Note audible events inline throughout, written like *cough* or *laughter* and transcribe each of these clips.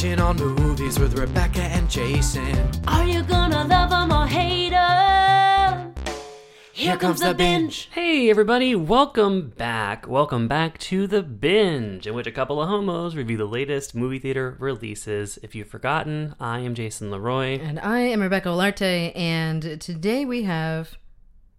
Binging on movies with Rebecca and Jason. Are you gonna love 'em or hate 'em? Here comes the binge. Hey everybody, welcome back. Welcome back to The Binge, in which a couple of homos review the latest movie theater releases. If you've forgotten, I am Jason Leroy. And I am Rebecca Olarte, and today we have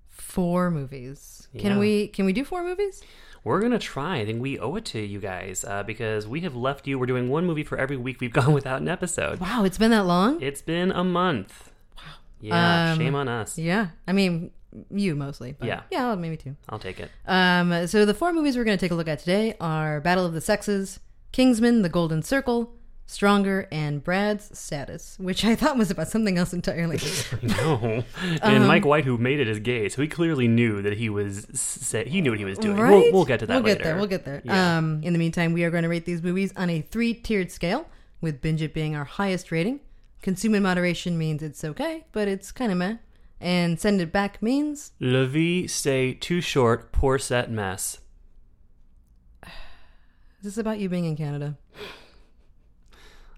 four movies. Can Yeah. we can we do four movies? We're gonna try. I think we owe it to you guys uh, because we have left you. We're doing one movie for every week we've *laughs* gone without an episode. Wow, it's been that long? It's been a month. Wow. Yeah, Um, shame on us. yeah. I mean, you mostly. But Yeah. Yeah, maybe too. I'll take it. Um, so the four movies we're going to take a look at today are Battle of the Sexes, Kingsman: The Golden Circle, Stronger, and Brad's Status, which I thought was about something else entirely. *laughs* No, Um, and Mike White, who made it, is gay, so he clearly knew that he was. Sa- he knew what he was doing. Right? We'll, we'll get to that later. We'll later. get there. We'll get there. Yeah. Um, in the meantime, we are going to rate these movies on a three-tiered scale, with Binge It being our highest rating. Consume in moderation means it's okay, but it's kind of meh. And send it back means La vie, stay too short, poor set mess. is this about you being in Canada?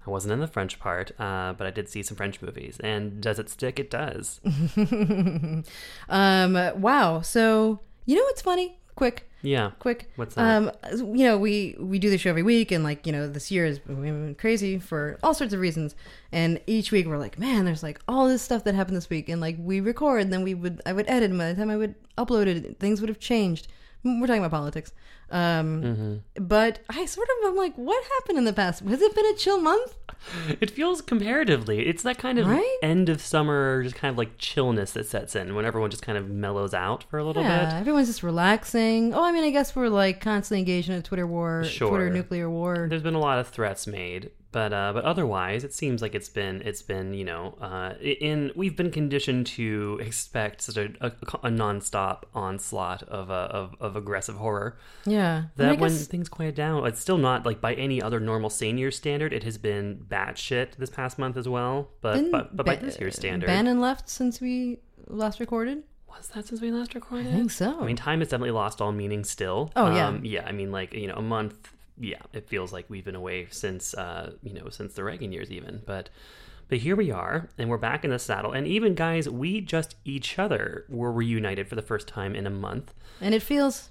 I wasn't in the French part, uh, but I did see some French movies. And does it stick? It does. *laughs* Um, wow. So you know what's funny? Quick, Yeah. quick. What's that? Um, you know, we we do the show every week, and like you know, this year has been crazy for all sorts of reasons. And each week we're like, man, there's like all this stuff that happened this week, and like we record, and then we would I would edit, and by the time I would upload it, things would have changed. We're talking about politics. Um, Mm-hmm. but I sort of I'm like, what happened in the past? Has it been a chill month? It feels comparatively. It's that kind of Right? end of summer, just kind of like chillness that sets in when everyone just kind of mellows out for a little bit. Yeah, everyone's just relaxing. Oh, I mean, I guess we're like constantly engaged in a Twitter war, Sure. Twitter nuclear war. There's been a lot of threats made, but uh, but otherwise, it seems like it's been it's been you know uh, in we've been conditioned to expect such a, a, a nonstop onslaught of uh, of of aggressive horror. Yeah, that I when guess- things quiet down, it's still not like by any other normal senior standard. It has been batshit this past month as well, but Didn't but, but by Ba- this year's standard, Bannon left since we last recorded. was that since we last recorded? I think so. I mean, time has definitely lost all meaning still. Oh, yeah. um, yeah. I mean, like you know, a month. Yeah, it feels like we've been away since uh, you know since the Reagan years, even. But but here we are, and we're back in the saddle. And even guys, we just each other were reunited for the first time in a month. and it feels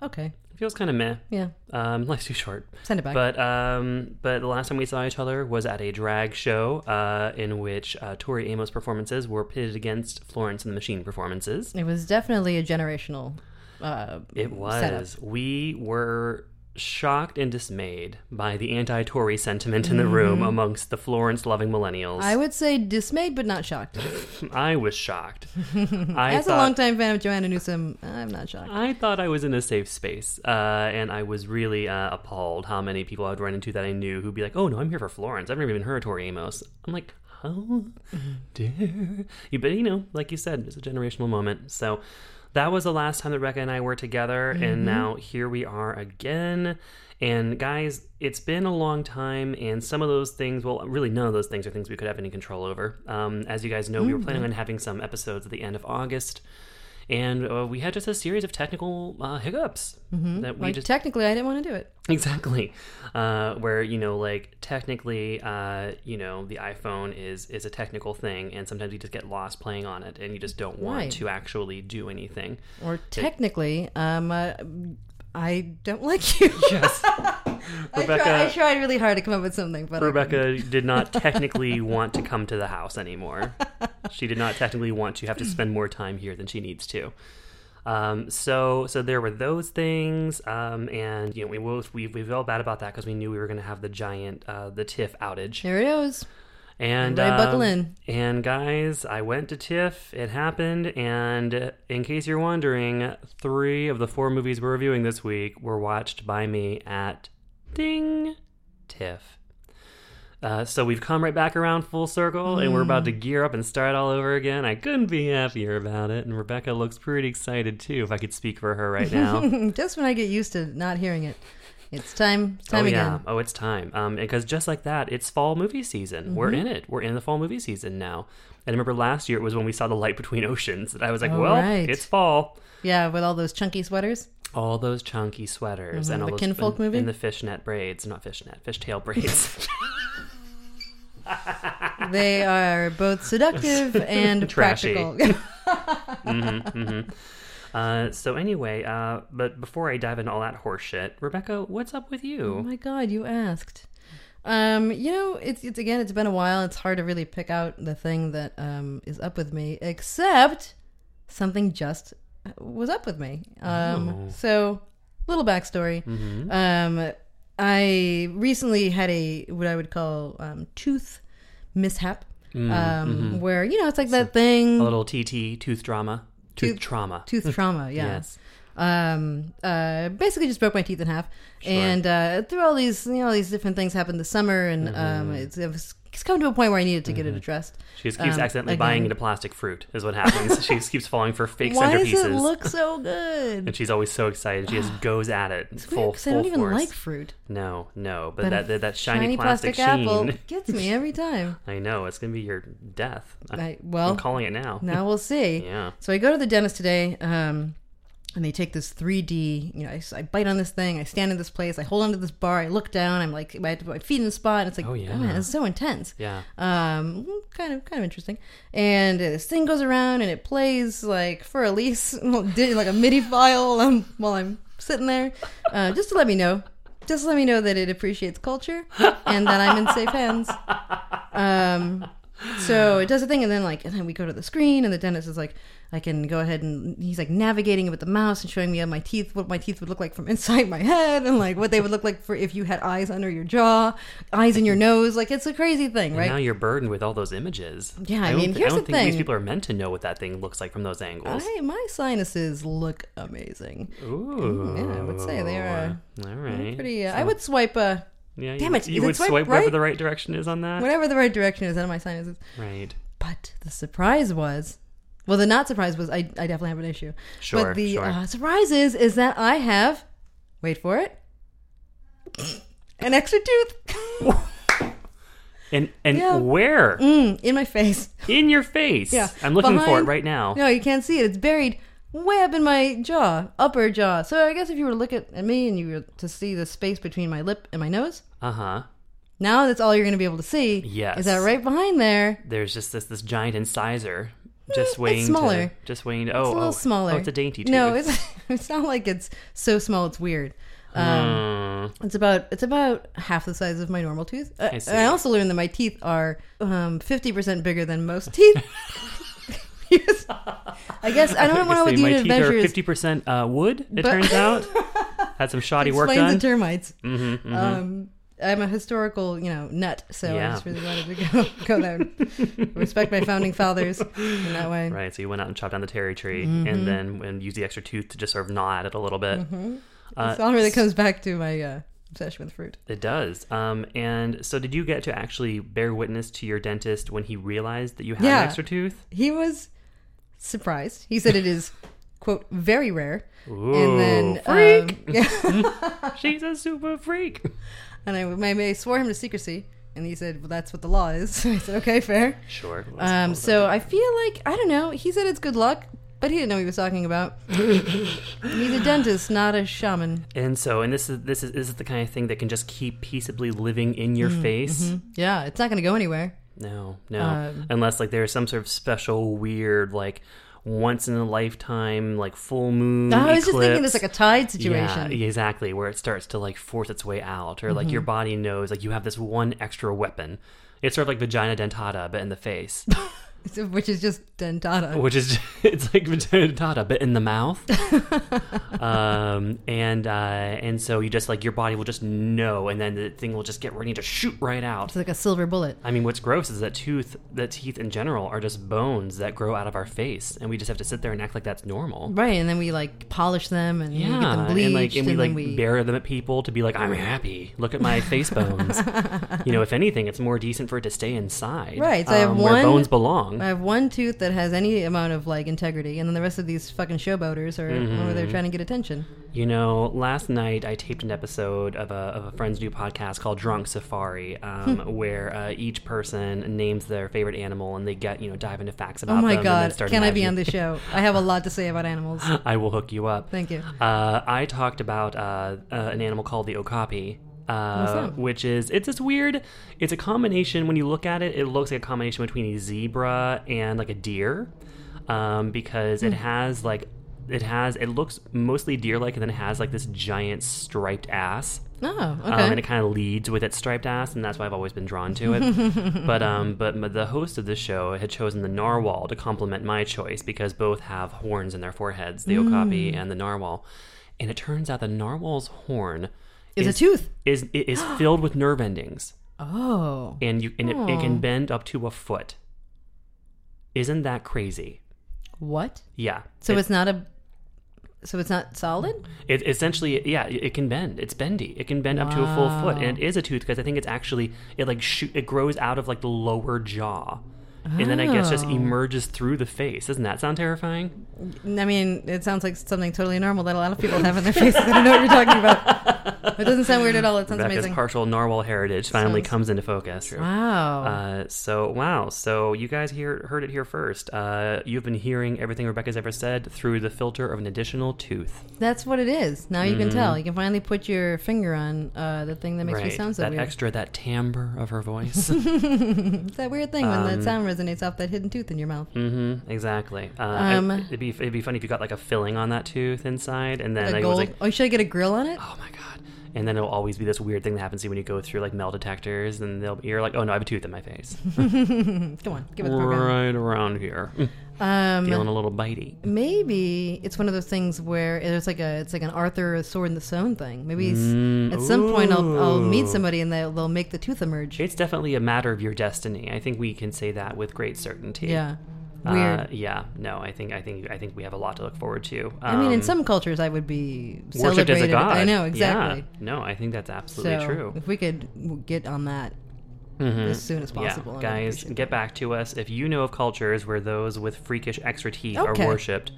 okay. It feels kind of meh. Yeah, Um, *laughs* life's too short. send it back. But um, but the last time we saw each other was at a drag show uh, in which uh, Tori Amos performances were pitted against Florence and the Machine performances. it was definitely a generational. Uh, It was. setup. We were shocked and dismayed by the anti-Tory sentiment in the room amongst the Florence-loving millennials. Mm-hmm. I would say dismayed, but not shocked. *laughs* I was shocked. *laughs* I As thought, a longtime fan of Joanna Newsom, I'm not shocked. I thought I was in a safe space, uh, and I was really uh, appalled how many people I'd run into that I knew who'd be like, "Oh no, I'm here for Florence. I've never even heard of Tori Amos." I'm like, "How dare?" You, but you know, like you said, it's a generational moment. So that was the last time that Rebecca and I were together, and now here we are again. And guys, it's been a long time, and some of those things, well, really none of those things are things we could have any control over. Um, as you guys know, we were planning on having some episodes at the end of August and uh, we had just a series of technical uh, hiccups that we Like just technically, I didn't want to do it. exactly *laughs* uh, where you know like technically uh, you know the iphone is is a technical thing and sometimes you just get lost playing on it and you just don't want Right. to actually do anything Or technically, um, uh, I don't like you. *laughs* yes *laughs* I, Rebecca- tried, I tried really hard to come up with something, but rebecca did not *laughs* technically want to come to the house anymore she did not technically want to have to spend more time here than she needs to um, so so there were those things, um, and you know we both we we felt bad about that because we knew we were going to have the giant uh, the TIFF outage. Here it is. And Everybody buckle um, in. And guys, I went to TIFF. It happened. And in case you're wondering, three of the four movies we're reviewing this week were watched by me at Ding TIFF. Uh, so we've come right back around full circle, and we're about to gear up and start all over again. I couldn't be happier about it, and Rebecca looks pretty excited too. If I could speak for her right now. *laughs* Just when I get used to not hearing it, it's time. It's time oh again. yeah, oh it's time. Um, because just like that, it's fall movie season. We're mm-hmm. in it. We're in the fall movie season now. And I remember last year it was when we saw the light between oceans that I was like, Oh, well, right. it's fall. Yeah, with all those chunky sweaters. All those chunky sweaters mm-hmm. and all The those Kinfolk and, movie? and the fishnet braids, not fishnet, fishtail braids. *laughs* they are both seductive and practical. *laughs* Mm-hmm, Uh, so anyway, uh, but before I dive into all that horseshit, Rebecca, what's up with you? oh my god, you asked. Um, you know, it's it's again, it's been a while. It's hard to really pick out the thing that um is up with me, except something just was up with me. Um, Oh. so little backstory. Mm-hmm. Um, I recently had a what I would call um, tooth mishap, um, where you know it's like that thing, Mm, mm-hmm. A little TT tooth drama, tooth, Tooth- trauma. *laughs* tooth trauma. *laughs* Yeah. Yes. Um, uh, basically just broke my teeth in half, and uh, through all these, you know, all these different things happened this summer, and Mm-hmm. um, it's, it was, it's come to a point where I needed to get it addressed. She just keeps Um, accidentally again. buying into plastic fruit, is what happens. she just keeps falling for fake Why does centerpieces. it look so *laughs* good? and she's always so excited. She just *gasps* goes at it It's full, full I don't even force. like fruit, No, no, but, but that, that that shiny, plastic, sheen. apple gets me every *laughs* time. I know it's gonna be your death. I, I, well, am calling it now. now we'll see. *laughs* Yeah. So I go to the dentist today, um, and they take this 3D. You know, I, I bite on this thing. I stand in this place. I hold onto this bar. I look down. I'm like, I have to put my feet in the spot. And it's like, Oh, oh yeah. man, it's so intense. Yeah. Um, kind of, kind of interesting. And uh, this thing goes around and it plays like for *laughs* well, did like a MIDI file while I'm, while I'm sitting there, uh, just to let me know. Just to let me know that it appreciates culture and that I'm in safe hands. Um, so it does a thing, and then like, and then we go to the screen, and the dentist is like, I can go ahead and he's like navigating it with the mouse and showing me how my teeth, what my teeth would look like from *laughs* inside my head, and like what they would look like for if you had eyes under your jaw, eyes in your nose. Like it's a crazy thing, And right? now you're burdened with all those images. Yeah, I don't mean, thi- here's I don't the think these people are meant to know what that thing looks like from those angles. I, my sinuses look amazing. Ooh. yeah, I would say they are, All right. Pretty. Uh, I would swipe uh, Yeah, Damn you, it, You would swipe swipe wherever right? the right direction is on that. whatever the right direction is out of my sinuses. Right. But the surprise was, well, the not surprise was I, I definitely have an issue. Sure, But the sure. uh, surprise is, is that I have, wait for it, *laughs* an extra tooth *laughs* And and Yeah. where? Mm, in my face. In your face. Yeah, I'm looking for it right now. No, you can't see it. It's buried way up in my jaw, upper jaw. So I guess if you were to look at, at me and you were to see the space between my lip and my nose, Uh huh. now that's all you're going to be able to see. Yes. Is that right behind there? There's just this this giant incisor, just waiting Eh, smaller. to just waiting. To, oh, It's a little oh, smaller. Oh, it's a dainty tooth. No, it's *laughs* it's not like it's so small it's weird. Um, Hmm. It's about it's about half the size of my normal tooth. Uh, I see. and I also learned that my teeth are um, fifty percent bigger than most teeth. *laughs* Yes. *laughs* I guess I don't *laughs* know what say you my to teeth are measure fifty percent uh, wood. It But- turns out *laughs* had some shoddy work explains done. the termites. mm-hmm, Um, I'm a historical, you know, nut, so Yeah. I just really wanted to go go there, respect my founding fathers in that way. Right, so you went out and chopped down the terry tree, Mm-hmm. and then and used the extra tooth to just sort of gnaw at it a little bit. Uh, It all really comes back to my uh, obsession with fruit. It does. Um, and so, did you get to actually bear witness to your dentist when he realized that you had Yeah. an extra tooth? He was surprised. He said it is quote very rare. Ooh, and then freak! um, *laughs* yeah, *laughs* She's a super freak. and I, I, I swore him to secrecy, and he said, "Well, that's what the law is." *laughs* I said, "Okay, fair." Sure. Um, so I feel like I don't know. He said it's good luck, but he didn't know what he was talking about. He's a dentist, not a shaman. and so, and this is this is this is the kind of thing that can just keep peaceably living in Mm, your face. Yeah, it's not going to go anywhere. No, no, Um, unless like there's some sort of special weird like once in a lifetime like full moon. I was just thinking eclipse. it's like a tide situation. Yeah, exactly. Where it starts to like force its way out, or like Mm-hmm. your body knows like you have this one extra weapon. It's sort of like vagina dentata, but in the face, *laughs* *laughs* Which is just dentata. which is *laughs* it's like dentata, but in the mouth. *laughs* um, and uh, and so you just like your body will just know, and then the thing will just get ready to shoot right out. It's like a silver bullet. I mean, what's gross is that tooth, that teeth in general, are just bones that grow out of our face, and we just have to sit there and act like that's normal. Right, and then we like polish them and we get them bleached, and like and we like we bare them at people to be like, I'm happy. Look at my face bones. you know, if anything, it's more decent for it to stay inside, Right, so I have um, where bones belong. I have one tooth that has any amount of like integrity, and then the rest of these fucking showboaters are Mm-hmm. over there trying to get attention. You know, last night I taped an episode of a, of a friend's new podcast called Drunk Safari, um, Hmm. where uh, each person names their favorite animal and they get you know dive into facts about Oh my god, can I be on this show? I have a lot to say about animals. *laughs* I will hook you up. Thank you. Uh, I talked about uh, uh, an animal called the okapi. Uh, which is it's this weird. It's a combination. When you look at it, it looks like a combination between a zebra and like a deer, um, because Hmm. it has like it has it looks mostly deer-like, and then it has like this giant striped ass. Oh, Um, okay. and it kind of leads with its striped ass, and that's why I've always been drawn to it. *laughs* but um, but the host of the show had chosen the narwhal to complement my choice because both have horns in their foreheads, the okapi and the narwhal. And it turns out the narwhal's horn Is a tooth. is it is *gasps* filled with nerve endings, oh. and you and it, it can hmm. bend up to a foot. Isn't that crazy? What? Yeah. So It- it's not a. So it's not solid. It essentially, yeah, it it can bend. It's bendy. It can bend up to a full foot, and it is a tooth because I think it's actually it like shoot. It grows out of like the lower jaw, and then I guess just Oh. emerges through the face. Doesn't that sound terrifying? I mean, it sounds like something totally normal that a lot of people have in their *laughs* faces. I don't know what you're talking about. It doesn't sound weird at all. It sounds Rebecca's amazing. partial narwhal heritage finally Sounds- comes into focus. Wow. Uh, so wow, so you guys hear, heard it here first. Uh, you've been hearing everything Rebecca's ever said through the filter of an additional tooth. That's what it is. Now you can tell. You can finally put your finger on uh, the thing that makes me sound so that weird. extra, that timbre of her voice. *laughs* it's that weird thing when Um, that sound resonates off that hidden tooth in your mouth. Mm-hmm. Exactly. Uh, Um, it- it'd be it'd be funny if you got like a filling on that tooth inside, and then like, gold. was like, oh, should I get a grill on it? oh my god. And then it'll always be this weird thing that happens to you when you go through like metal detectors, and they'll you're like, oh no, I have a tooth in my face, *laughs* Come on, give it the program. right around here, *laughs* Um, feeling a little bitey. maybe it's one of those things where it's like a it's like an Arthur a sword in the stone thing. Maybe Mm, at some point I'll I'll meet somebody and they'll they'll make the tooth emerge. It's definitely a matter of your destiny. I think we can say that with great certainty. yeah, Uh, weird. yeah. No, I think I think I think we have a lot to look forward to. I mean, in Um, some cultures, I would be worshipped as a god. I know Yeah. exactly. No, I think that's absolutely so true. if we could get on that Mhm. as soon as possible, Yeah, guys, get back to us if you know of cultures where those with freakish extra teeth Okay. are worshipped.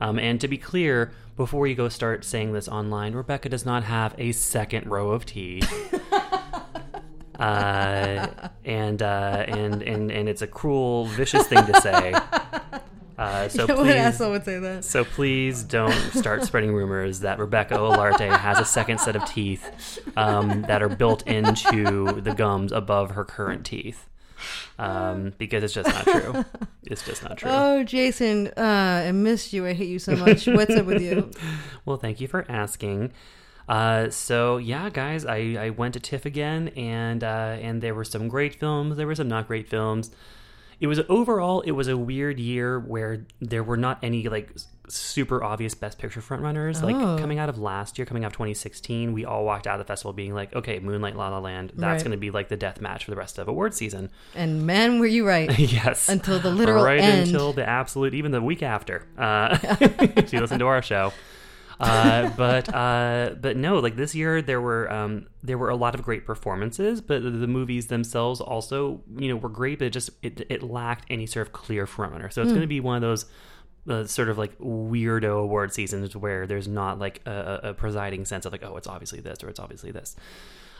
Um, and to be clear, before you go start saying this online, Rebecca does not have a second row of teeth. *laughs* uh, and, uh, and and and it's a cruel, vicious thing to say. *laughs* Uh, *laughs* so what please, asshole would say that? so please don't start spreading rumors that Rebecca Olarte has a second set of teeth um, that are built into the gums above her current teeth. Um, because it's just not true. It's just not true. Oh, Jason, uh, I missed you. I hate you so much. What's up with you? *laughs* Well, thank you for asking. Uh, so yeah, guys, I, I went to TIFF again, and uh, and there were some great films. There were some not great films. It was overall, it was a weird year where there were not any like super obvious Best Picture frontrunners. Like Oh. coming out of last year, coming out of 2016, we all walked out of the festival being like, okay, Moonlight, La La Land, that's Right. going to be like the death match for the rest of award season. And man, were you right? *laughs* yes, Until the literal right end. until the absolute, even the week after. Uh, if you listen to our show. Uh, but uh, but no, like this year there were um, there were a lot of great performances, but the, the movies themselves also you know were great, but it just it, it lacked any sort of clear frontrunner. So it's going to be one of those uh, sort of like weirdo award seasons where there's not like a, a a presiding sense of like oh it's obviously this or it's obviously this.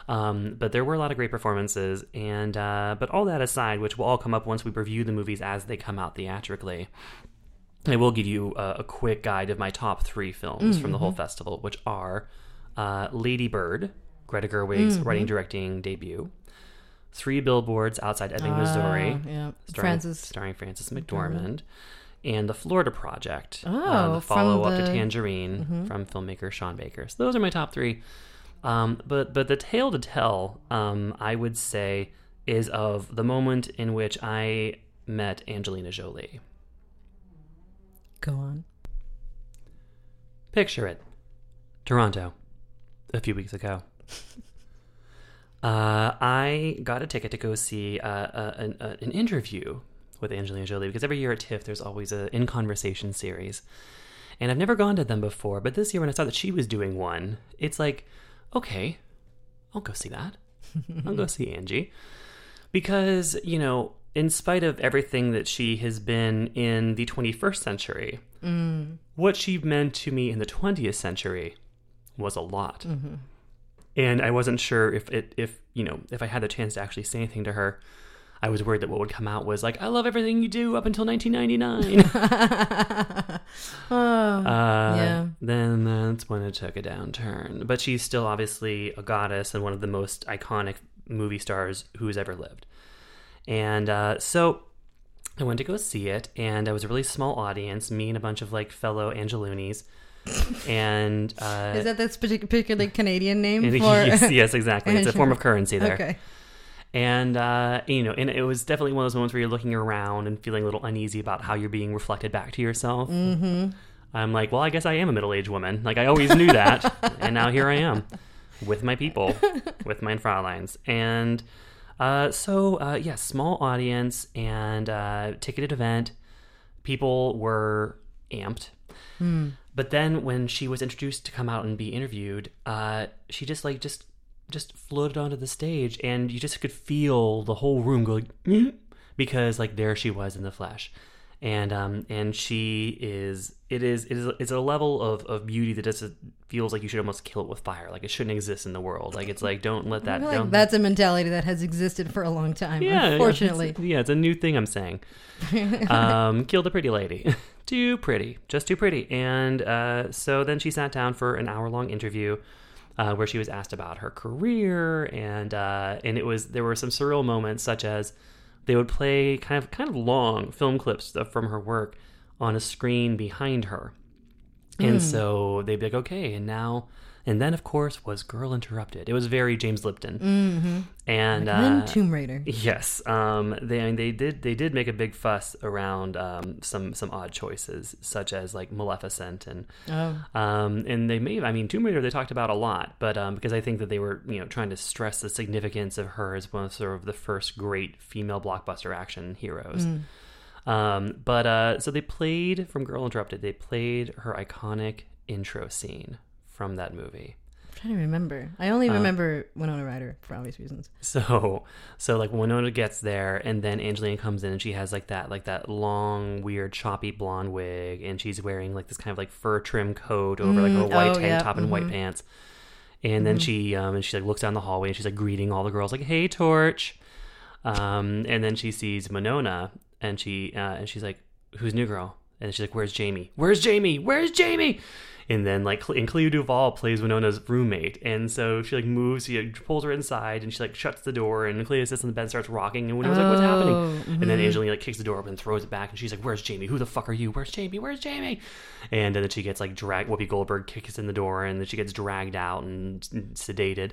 Um, but there were a lot of great performances, and uh, but all that aside, which will all come up once we review the movies as they come out theatrically. I will give you a, a quick guide of my top three films from the whole festival, which are uh, Lady Bird, Greta Gerwig's writing directing debut, Three Billboards Outside Ebbing, Missouri, Ah, yeah. starring Francis. starring Frances McDormand, and The Florida Project, uh, Oh, the follow up to the- Tangerine from filmmaker Sean Baker. So those are my top three. Um, but but the tale to tell, um, I would say, is of the moment in which I met Angelina Jolie. Go on. Picture it. Toronto. A few weeks ago. *laughs* Uh, I got a ticket to go see uh, uh, an, uh, an interview with Angelina Jolie because every year at TIFF there's always a In Conversation series. And I've never gone to them before, but this year when I saw that she was doing one, it's like, okay, I'll go see that. I'll go *laughs* see Angie. Because, you know, in spite of everything that she has been in the 21st century, mm. what she meant to me in the 20th century was a lot. Mm-hmm. And I wasn't sure if it if, you know, if I had the chance to actually say anything to her. I was worried that what would come out was like, "I love everything you do up until 1999." Oh, *laughs* *laughs* ah, Uh, Yeah. Then that's when it took a downturn. But she's still obviously a goddess and one of the most iconic movie stars who's ever lived. And uh, so I went to go see it, and I was a really small audience, me and a bunch of like fellow Angeloonies. and uh, is that this partic- particularly Canadian name *laughs* for? yes, yes, exactly. It's a form of currency there. Okay. And uh, you know, and it was definitely one of those moments where you're looking around and feeling a little uneasy about how you're being reflected back to yourself. Mm-hmm. I'm like, well, I guess I am a middle-aged woman. Like I always knew that, and now here I am with my people, with my Frauleins, and uh, so uh, yeah, small audience and uh, ticketed event. People were amped. But then when she was introduced to come out and be interviewed, uh, she just like just just floated onto the stage, and you just could feel the whole room go like, *laughs* "Mm," because like there she was in the flesh, and um and she is it is it is it's a level of, of beauty that just feels like you should almost kill it with fire, like it shouldn't exist in the world. Like it's like don't let that like that's a mentality that has existed for a long time. yeah, unfortunately. it's, yeah, it's a new thing I'm saying. *laughs* um, killed a pretty lady, *laughs* too pretty, just too pretty. And uh, so then she sat down for an hour long interview. Uh, where she was asked about her career, and uh, and it was there were some surreal moments, such as they would play kind of kind of long film clips from her work on a screen behind her, and hmm. so they'd be like, okay, and now and then of course was Girl Interrupted. It was very James Lipton, mm-hmm. and And then uh, Tomb Raider. Yes, um, they I mean, they did they did make a big fuss around um, some some odd choices such as like Maleficent and Oh. um, and they may I mean Tomb Raider they talked about a lot, but um, because I think that they were you know trying to stress the significance of her as one of sort of the first great female blockbuster action heroes. Um, but uh, so they played from Girl Interrupted. They played her iconic intro scene from that movie. I'm trying to remember. I Uh, only remember Winona Ryder for obvious reasons. So, so like Winona gets there, and then Angelina comes in, and she has like that, like that long, weird, choppy blonde wig, and she's wearing like this kind of like fur trim coat over like her Mm, white oh, tank yeah, top and white pants. And then she, um, and she like looks down the hallway, and she's like greeting all the girls, like, "Hey, Torch." Um, and then she sees Winona, and she, uh, and she's like, "Who's new girl?" And she's like, "Where's Jamie? Where's Jamie? Where's Jamie?" And then like, and Clea DuVall plays Winona's roommate, and so she like moves, she like, pulls her inside, and she like shuts the door, and Clea sits on the bed, and starts rocking, and Winona's like, "What's oh, happening?" Oh, And then mm-hmm. Angelina like kicks the door open and throws it back, and she's like, "Where's Jamie? Who the fuck are you? Where's Jamie? Where's Jamie?" And then she gets like dragged. Whoopi Goldberg kicks in the door, and then she gets dragged out and sedated.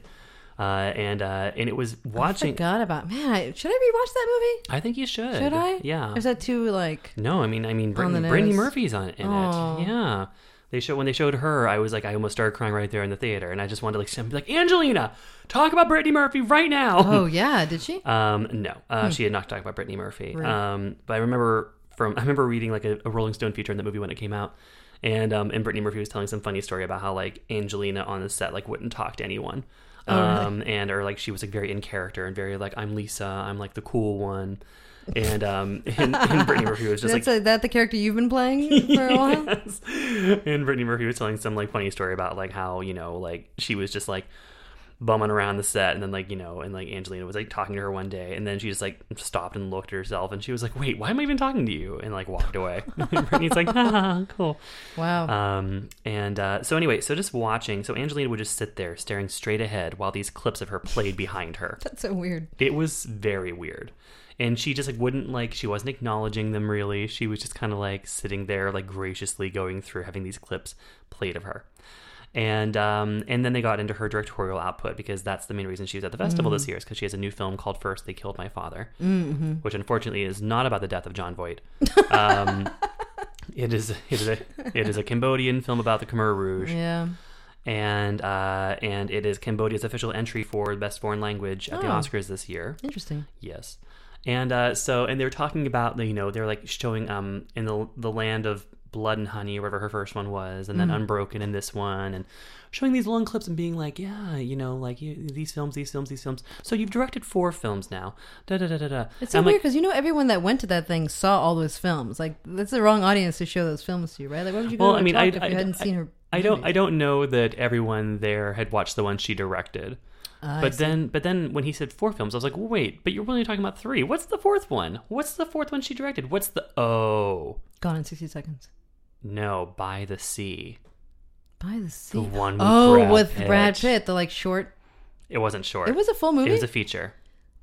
Uh, and uh, and it was I watching. forgot about man. I, should I rewatch that movie? I think you should. Should I? Yeah. Or is that too like? No, I mean, I mean, Brittany, Brittany. Murphy's on in Aw. it. Yeah, they show when they showed her, I was like, I almost started crying right there in the theater, and I just wanted to like, be like Angelina, talk about Brittany Murphy right now. Oh yeah, did she? *laughs* Um, no, uh, she had not talked about Brittany Murphy. Hmm. Right. Um, but I remember from I remember reading like a, a Rolling Stone feature in that movie when it came out, and um, and Brittany Murphy was telling some funny story about how like Angelina on the set like wouldn't talk to anyone. Oh, really? Um, and or like she was like very in character and very like I'm Lisa, I'm like the cool one, and um, *laughs* and, and Brittany *laughs* Murphy was just That's like a, that the character you've been playing *laughs* for a while. yes. And Brittany Murphy was telling some like funny story about like how you know like she was just like bumming around the set and then like you know and like Angelina was like talking to her one day and then she just like stopped and looked at herself and she was like wait why am I even talking to you? and like walked away. *laughs* And Brittany's like ah, cool. Wow. um and uh, so anyway so just watching so Angelina would just sit there staring straight ahead while these clips of her played behind her. *laughs* That's so weird. it was very weird. And she just like wouldn't like she wasn't acknowledging them really. She was just kind of like sitting there like graciously going through having these clips played of her and um and then they got into her directorial output because that's the main reason she was at the festival this year is because she has a new film called first they killed my father which unfortunately is not about the death of Jon Voight *laughs* um it is it is a it is a cambodian film about the khmer rouge Yeah. and uh, and it is Cambodia's official entry for best foreign language at the Oh. Oscars this year. Interesting. Yes, and uh, so and they were talking about you know they're like showing um in the the land of blood and honey whatever her first one was, and then Mm. Unbroken in this one, and showing these long clips and being like, yeah, you know, like you, these films, these films, these films. So you've directed four films now. Da da da da da. It's so I'm weird like, because you know everyone that went to that thing saw all those films. Like that's the wrong audience to show those films to, right? Like, why would you go Well, to I mean, I, if you hadn't I- seen her? I don't. I don't know that everyone there had watched the one she directed. I but then, but then when he said four films, I was like, wait, but you're only talking about three. What's the fourth one? What's the fourth one she directed? What's the oh Gone in 60 Seconds. No by the sea? By the sea. The one with oh, Brad with Pitt. Brad Pitt, the like short. It wasn't short. It was a full movie. It was a feature.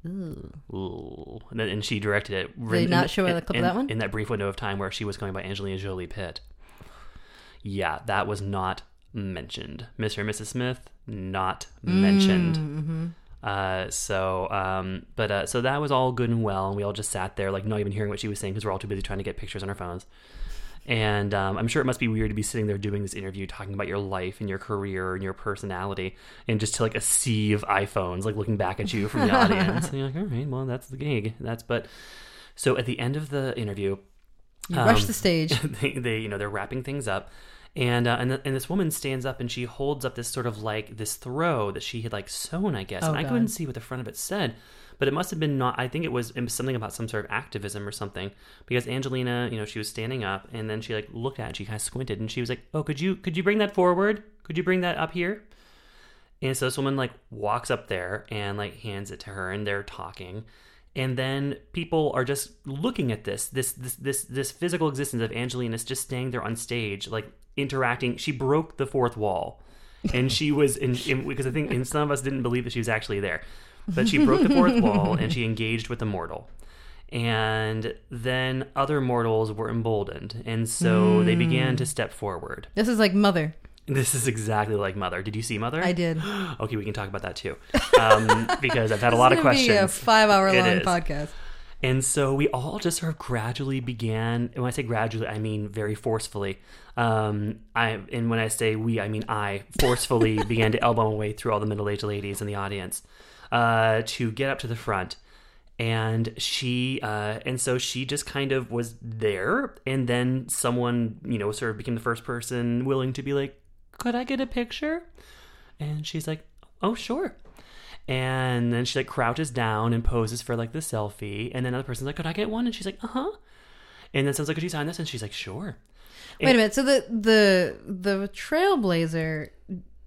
Ooh. Ooh. And, then, and she directed it. Did they not show in, a clip of that one? In that brief window of time where she was going by Angelina Jolie Pitt. Yeah, that was not mentioned. Mr. and Mrs. Smith, not mentioned. Mm-hmm. Uh, so, um, but uh, so that was all good and well, and we all just sat there, like not even hearing what she was saying because we're all too busy trying to get pictures on our phones. And um, I'm sure it must be weird to be sitting there doing this interview, talking about your life and your career and your personality, and just to like a sea of iPhones, like looking back at you from the *laughs* audience. and you're like, all right, well, that's the gig. That's but. So at the end of the interview, You rush Um, the stage. *laughs* they, they you know they're wrapping things up and uh, and, th- and this woman stands up and she holds up this sort of like this throw that she had like sewn i guess Oh, and i God. couldn't see what the front of it said but it must have been not i think it was, something about some sort of activism or something. Because angelina you know she was standing up and then she like looked at it she kind of squinted and she was like oh could you could you bring that forward? Could you bring that up here? And so this woman like walks up there and like hands it to her and they're talking. And then people are just looking at this, this, this, this, this physical existence of Angelina just staying there on stage, like interacting. She broke the fourth wall, and she was in, in because I think and some of us didn't believe that she was actually there, but she broke the fourth *laughs* wall and she engaged with a mortal. And then other mortals were emboldened, and so they began to step forward. This is like Mother. This is exactly like Mother. Did you see Mother? I did. *gasps* Okay, we can talk about that too, um, *laughs* because I've had a lot of This is gonna questions. Be a five-hour long podcast. And so we all just sort of gradually began. And when I say gradually, I mean very forcefully. Um, I and when I say we, I mean I forcefully *laughs* began to elbow my way through all the middle-aged ladies in the audience uh, to get up to the front. And she, uh, and so she just kind of was there. And then someone, you know, sort of became the first person willing to be like, "Could I get a picture?" And she's like, "Oh, sure." And then she like crouches down and poses for like the selfie. And then another person's like, "Could I get one?" And she's like, "Uh huh." And then someone's like, "Could you sign this?" And she's like, "Sure." Wait a minute. So the the the Trailblazer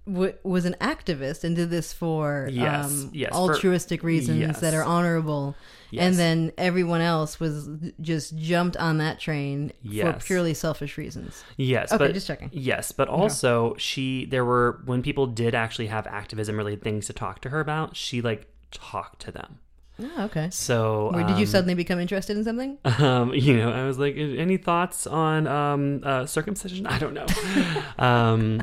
w- was an activist and did this for Yes, um, yes, for- altruistic reasons yes. that are honorable. Yes. And then everyone else was just jumped on that train for purely selfish reasons. Yes, Okay, but just checking. Yes, but also she there were when people did actually have activism related things to talk to her about, she like talked to them. Oh, okay. So Wait, did you um, suddenly become interested in something? *laughs* um, you know, I was like, any thoughts on um, uh, circumcision? *laughs* I don't know. *laughs* um,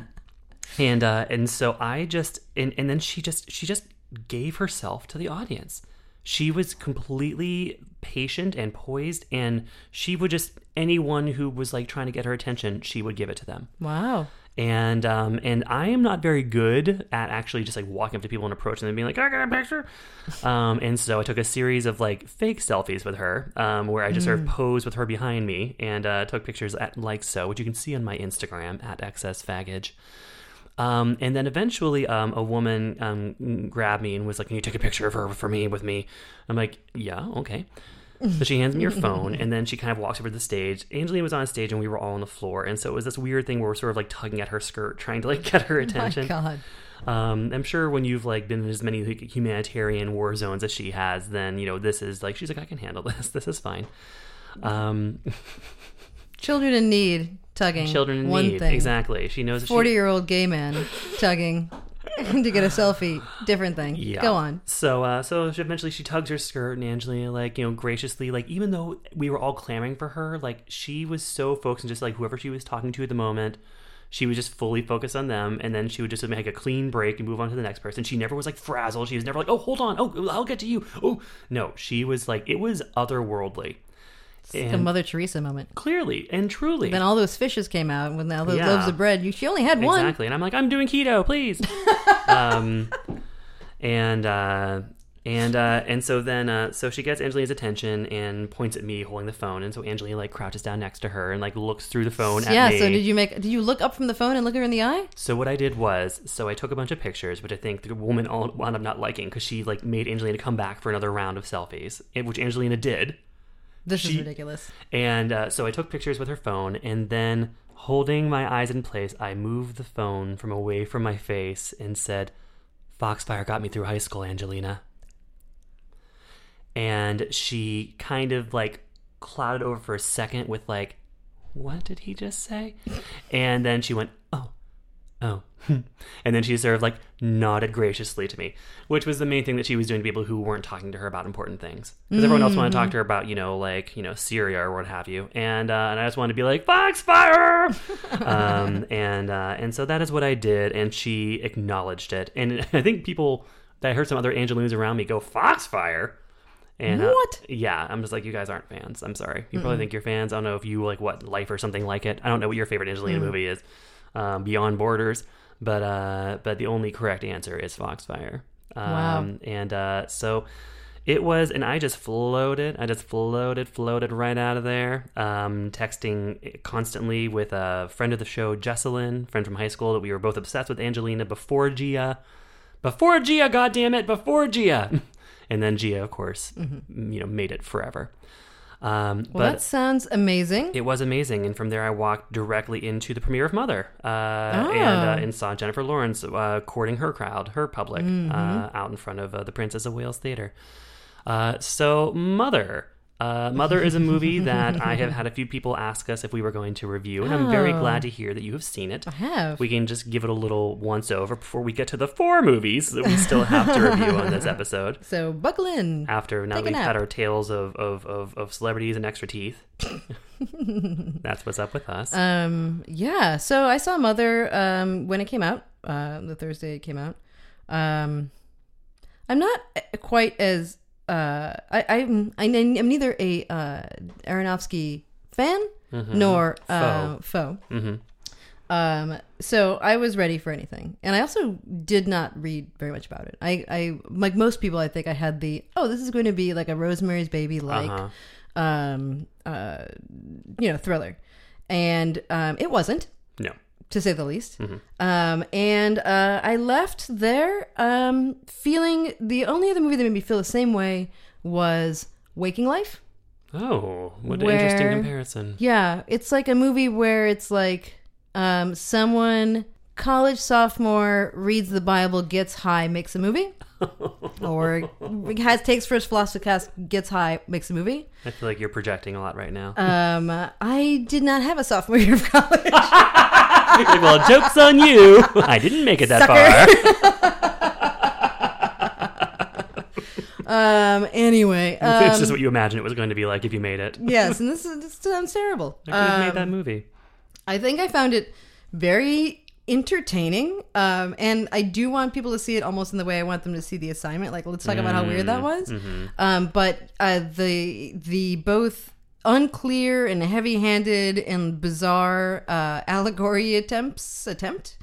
and uh, and so I just and, and then she just she just gave herself to the audience. She was completely patient and poised, and she would just anyone who was like trying to get her attention, she would give it to them Wow. and um and I am not very good at actually just like walking up to people and approaching them and being like, "I got a picture," *laughs* um and so I took a series of like fake selfies with her, um where I just sort of posed with her behind me and uh, took pictures at like so, which you can see on my Instagram at xsfaggage. Um, and then eventually, um, a woman um, grabbed me and was like, "Can you take a picture of her for me with me?" I'm like, "Yeah, okay." So she hands me her phone, and then she kind of walks over to the stage. Angelina was on stage, and we were all on the floor, and so it was this weird thing where we're sort of like tugging at her skirt, trying to like *laughs* get her attention. My God. Um, I'm sure when you've like been in as many humanitarian war zones as she has, then you know this is like she's like I can handle this. *laughs* This is fine. Um, *laughs* Children in need tugging. children in One need, thing. exactly. She knows that she- Forty year old gay man tugging *laughs* to get a selfie. Different thing. Yeah. Go on. So, uh, so she, eventually she tugs her skirt, and Angelina, like, you know, graciously, like, even though we were all clamoring for her, like, she was so focused on just like whoever she was talking to at the moment. She was just fully focused on them, and then she would just make a clean break and move on to the next person. She never was like frazzled. She was never like, "Oh, hold on. Oh, I'll get to you." Oh, no, she was like, it was otherworldly, Like a Mother Teresa moment. clearly and truly. Then all those fishes came out, and when all those Yeah. loaves of bread, you, she only had one. Exactly. And I'm like, I'm doing keto, please. *laughs* um, and uh, and uh, and so then uh, so she gets Angelina's attention and points at me holding the phone, and so Angelina like crouches down next to her and like looks through the phone at Yeah. me. So did you make? Did you look up from the phone and look her in the eye? So what I did was, so I took a bunch of pictures, which I think the woman all wound up not liking because she like made Angelina come back for another round of selfies, which Angelina did. This is ridiculous. And uh, so I took pictures with her phone, and then holding my eyes in place, I moved the phone from away from my face and said, Foxfire got me through high school, Angelina. And she kind of like clouded over for a second with like, what did he just say? And then she went, oh, oh. and then she sort of like nodded graciously to me, which was the main thing that she was doing to people who weren't talking to her about important things. Because everyone else wanted to talk to her about, you know, like, you know, Syria or what have you. And, uh, and I just wanted to be like, Foxfire! *laughs* um, and, uh, and so that is what I did. And she acknowledged it. And *laughs* I think people, I heard some other Angelinos around me go, Foxfire? And uh, What? yeah, I'm just like, you guys aren't fans. I'm sorry. You probably think you're fans. I don't know if you like what Life or something like it. I don't know what your favorite Angelina movie is. Um, Beyond Borders, but uh, but the only correct answer is Foxfire. Um, Wow. And uh, so it was, and I just floated. I just floated, floated right out of there. Um, texting constantly with a friend of the show, Jesselyn, friend from high school, that we were both obsessed with Angelina before Gia. Before Gia, goddammit, before Gia. *laughs* and then Gia, of course, you know, made it forever. Um, Well, but that sounds amazing. it was amazing, and from there I walked directly into the premiere of Mother, uh, Ah. and, uh, and saw Jennifer Lawrence uh, courting her crowd, her public, Mm-hmm. uh, out in front of uh, the Princess of Wales Theater. Uh, so Mother. Uh, Mother is a movie *laughs* that I have had a few people ask us if we were going to review, and I'm very Oh. glad to hear that you have seen it. I have. We can just give it a little once over before we get to the four movies that we still have to review on this *laughs* episode. so buckle in. After now Take that a we've nap. had our tales of, of, of, of celebrities and extra teeth, *laughs* that's what's up with us. Um, yeah. So I saw Mother um, when it came out. Uh, the Thursday it came out. Um, I'm not quite as uh, I, I'm I, I'm neither a uh, Aronofsky fan nor uh, foe. hmm Um, so I was ready for anything, and I also did not read very much about it. I, I like most people, I think I had the oh, this is going to be like a Rosemary's Baby like, Uh-huh. um, uh, you know, thriller, and um, it wasn't No. To say the least. Um, and uh, I left there um, feeling the only other movie that made me feel the same way was Waking Life. Oh, what an interesting comparison. Yeah, it's like a movie where it's like um, someone college sophomore reads the Bible, gets high, makes a movie, *laughs* or has takes first philosophy class, gets high, makes a movie. I feel like you're projecting a lot right now. Um, I did not have a sophomore year of college. *laughs* *laughs* well, joke's on you. I didn't make it that far. *laughs* um, anyway, um, *laughs* it's just what you imagine it was going to be like if you made it. yes, and this, is, this sounds terrible. I could have made Um, that movie. I think I found it very entertaining. Um, and I do want people to see it almost in the way I want them to see the assignment. Like, let's talk about how weird that was. Um, but uh, the the both unclear and heavy-handed and bizarre uh, allegory attempts attempt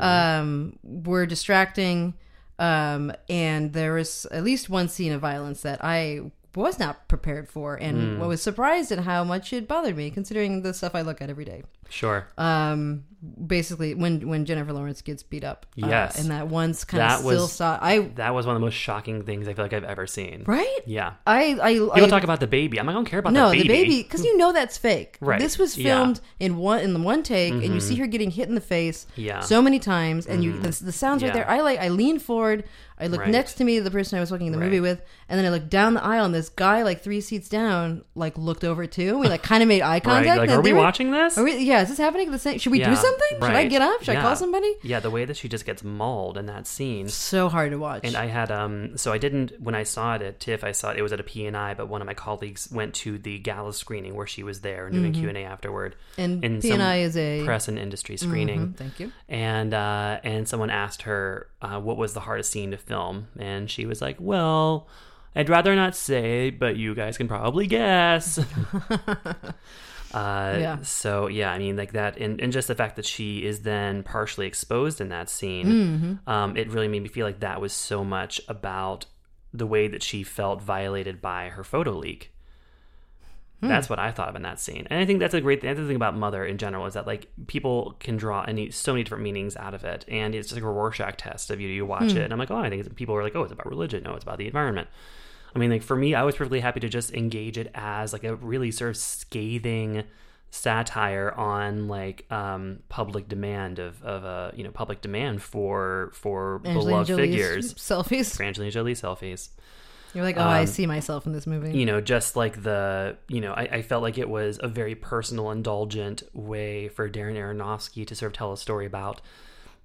um, were distracting. Um, and there was at least one scene of violence that I was not prepared for, and was surprised at how much it bothered me, considering the stuff I look at every day Sure. um basically when when Jennifer Lawrence gets beat up uh, Yes. and that one's kind That of was- still saw I That was one of the most shocking things I feel like I've ever seen. right Yeah. I I People I, talk about the baby. I'm like, I don't care about no the the baby. baby because you know that's fake Right. this was Yeah. Mm-hmm. filmed in one in the one take and you see her getting hit in the face Yeah. Mm-hmm. so many times and you the, the sounds right there I like I lean forward I looked Right. next to me the person I was watching the movie with and then I looked down the aisle and this guy like three seats down like looked over too we like kind of made eye *laughs* Right. contact Like, and are we were- watching this? are we, yeah is this happening at the same should we Yeah, do something should I get up should I call somebody Yeah, the way that she just gets mauled in that scene. so hard to watch. And I had um so I didn't when I saw it at TIFF I saw it it was at a P&I but one of my colleagues went to the gala screening where she was there and doing Q&A afterward And in P&I is a press and industry screening Mhm, thank you. and uh, and someone asked her uh, what was the hardest scene to film, and she was like, "Well, I'd rather not say, but you guys can probably guess." *laughs* *laughs* uh, Yeah. So yeah, I mean, like that, and, and just the fact that she is then partially exposed in that scene, Mm-hmm. um, it really made me feel like that was so much about the way that she felt violated by her photo leak. Hmm. That's what I thought of in that scene, and I think that's a great. The other thing about Mother in general is that like people can draw any so many different meanings out of it, and it's just like a Rorschach test of you. You watch Hmm. it, and I'm like, oh, I think it's, people are like, oh, it's about religion. No, it's about the environment. I mean, like for me, I was perfectly happy to just engage it as like a really sort of scathing satire on like um, public demand of of a you know public demand for for Angelina beloved Jolie's figures. selfies. For Angelina Jolie selfies. You're like, oh, I Um, see myself in this movie. you know, just like the, you know, I, I felt like it was a very personal, indulgent way for Darren Aronofsky to sort of tell a story about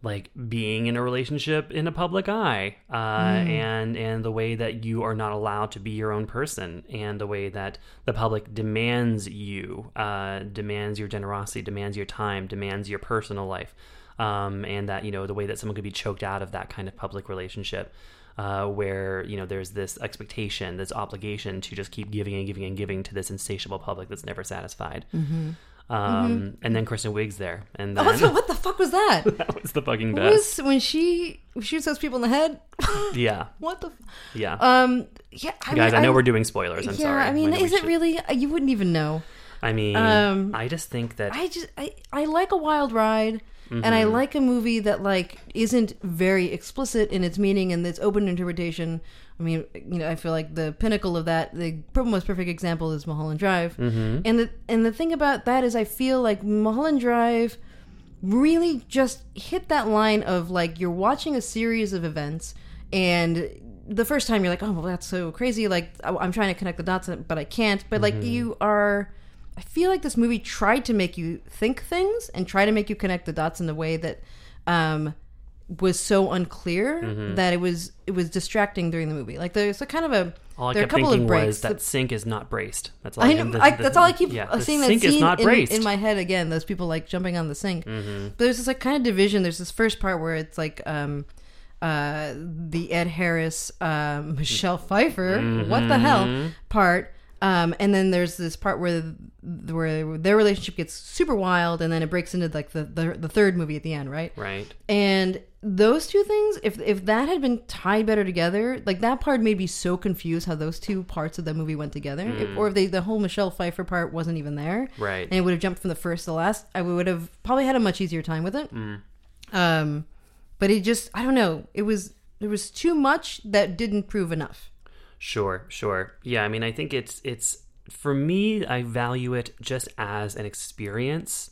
like being in a relationship in a public eye, uh, and and the way that you are not allowed to be your own person, and the way that the public demands you, uh, demands your generosity, demands your time, demands your personal life, um, and that you know the way that someone could be choked out of that kind of public relationship uh, where you know there's this expectation, this obligation to just keep giving and giving and giving to this insatiable public that's never satisfied. Um, And then Kristen Wiig's there, and then Oh, what, the, what the fuck was that? *laughs* that was the fucking best. was when she shoots those people in the head? *laughs* Yeah, what the? f- yeah. Um, yeah, I Guys, mean, I know we're doing spoilers. I'm yeah, sorry. I mean, is it should- really? uh, You wouldn't even know. I mean, um, I just think that I just I, I like a wild ride and Mm-hmm. I like a movie that like isn't very explicit in its meaning and its open interpretation. I mean, you know, I feel like the pinnacle of that, the most perfect example is Mulholland Drive. Mm-hmm. And the and the thing about that is, I feel like Mulholland Drive really just hit that line of like you're watching a series of events and the first time you're like oh well that's so crazy like I- i'm trying to connect the dots but i can't but like you are i feel like this movie tried to make you think things and try to make you connect the dots in a way that um was so unclear that it was it was distracting during the movie like there's a kind of a all I there are a couple of breaks was that The- sink is not braced. That's all. I know. the- I, the- that's all I keep yeah, uh, seeing that sink scene is not in, braced. in my head again. Those people like jumping on the sink. Mm-hmm. But there's this like kind of division. There's this first part where it's like um, uh, the Ed Harris, um, *laughs* Michelle Pfeiffer, what the Mm-hmm. hell part. Um, and then there's this part where where their relationship gets super wild, and then it breaks into like the, the the third movie at the end, right? right. And those two things, if if that had been tied better together, like that part made me so confused how those two parts of the movie went together. If, or if they, the whole Michelle Pfeiffer part wasn't even there, Right. And it would have jumped from the first to the last, I would have probably had a much easier time with it. Um, but it just, I don't know, it was there was too much that didn't prove enough. Sure, sure. Yeah, I mean, I think it's it's for me. I value it just as an experience.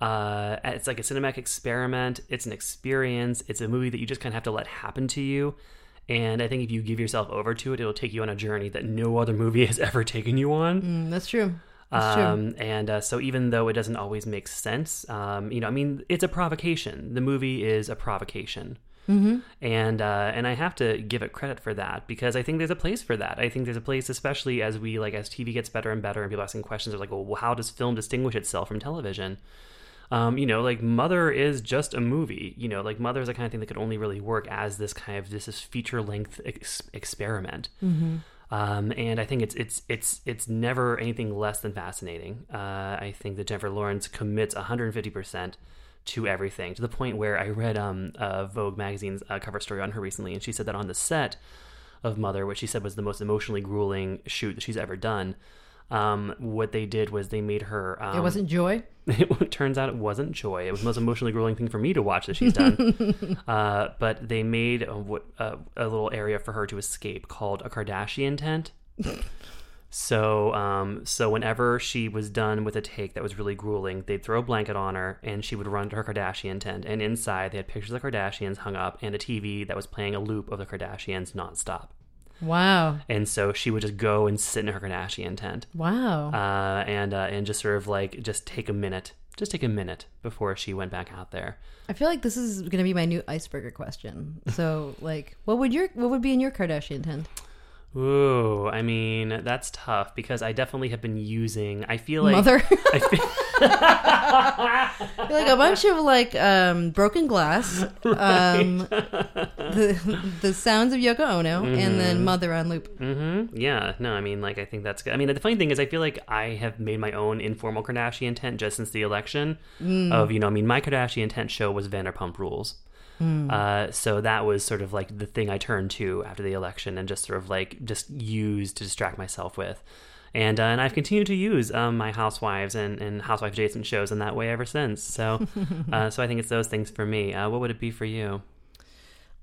Uh, it's like a cinematic experiment. It's an experience. It's a movie that you just kind of have to let happen to you. And I think if you give yourself over to it, it'll take you on a journey that no other movie *laughs* has ever taken you on. Mm, that's true. That's true. Um, and uh, so even though it doesn't always make sense, um, you know, I mean, it's a provocation. The movie is a provocation. Mm-hmm. And uh, and I have to give it credit for that because I think there's a place for that. I think there's a place, especially as we like as TV gets better and better, and people asking questions are like, well, how does film distinguish itself from television? Um, you know, like Mother is just a movie. You know, like Mother is the kind of thing that could only really work as this kind of this is feature length ex- experiment. Um, and I think it's it's it's it's never anything less than fascinating. Uh, I think that Jennifer Lawrence commits 150 percent to everything to the point where I read um, uh, Vogue magazine's uh, cover story on her recently, and she said that on the set of Mother, which she said was the most emotionally grueling shoot that she's ever done. Um, what they did was they made her. Um, it wasn't joy. *laughs* it turns out it wasn't joy. It was the most emotionally grueling thing for me to watch that she's done. *laughs* uh, but they made a, a, a little area for her to escape called a Kardashian tent. So, um, so whenever she was done with a take that was really grueling, they'd throw a blanket on her, and she would run to her Kardashian tent. And inside, they had pictures of the Kardashians hung up, and a TV that was playing a loop of the Kardashians nonstop. Wow. And so she would just go and sit in her Kardashian tent Wow. uh, and uh, and just sort of like just take a minute, just take a minute before she went back out there. I feel like this is going to be my new icebreaker question. So, like, what would your what would be in your Kardashian tent? Ooh, I mean that's tough because I definitely have been using. I feel like Mother, I feel, *laughs* *laughs* like a bunch of like um, broken glass, um, *laughs* the the sounds of Yoko Ono, and Mm-hmm. then Mother on loop. hmm yeah, no, I mean like I think that's good. I mean the funny thing is I feel like I have made my own informal Kardashian tent just since the election. Of you know, I mean my Kardashian tent show was Vanderpump Rules. Uh, so that was sort of like the thing I turned to after the election and just sort of like just used to distract myself with. And, uh, and I've continued to use um, my housewives and, and housewife adjacent shows in that way ever since. So, *laughs* uh, so I think it's those things for me. Uh, what would it be for you?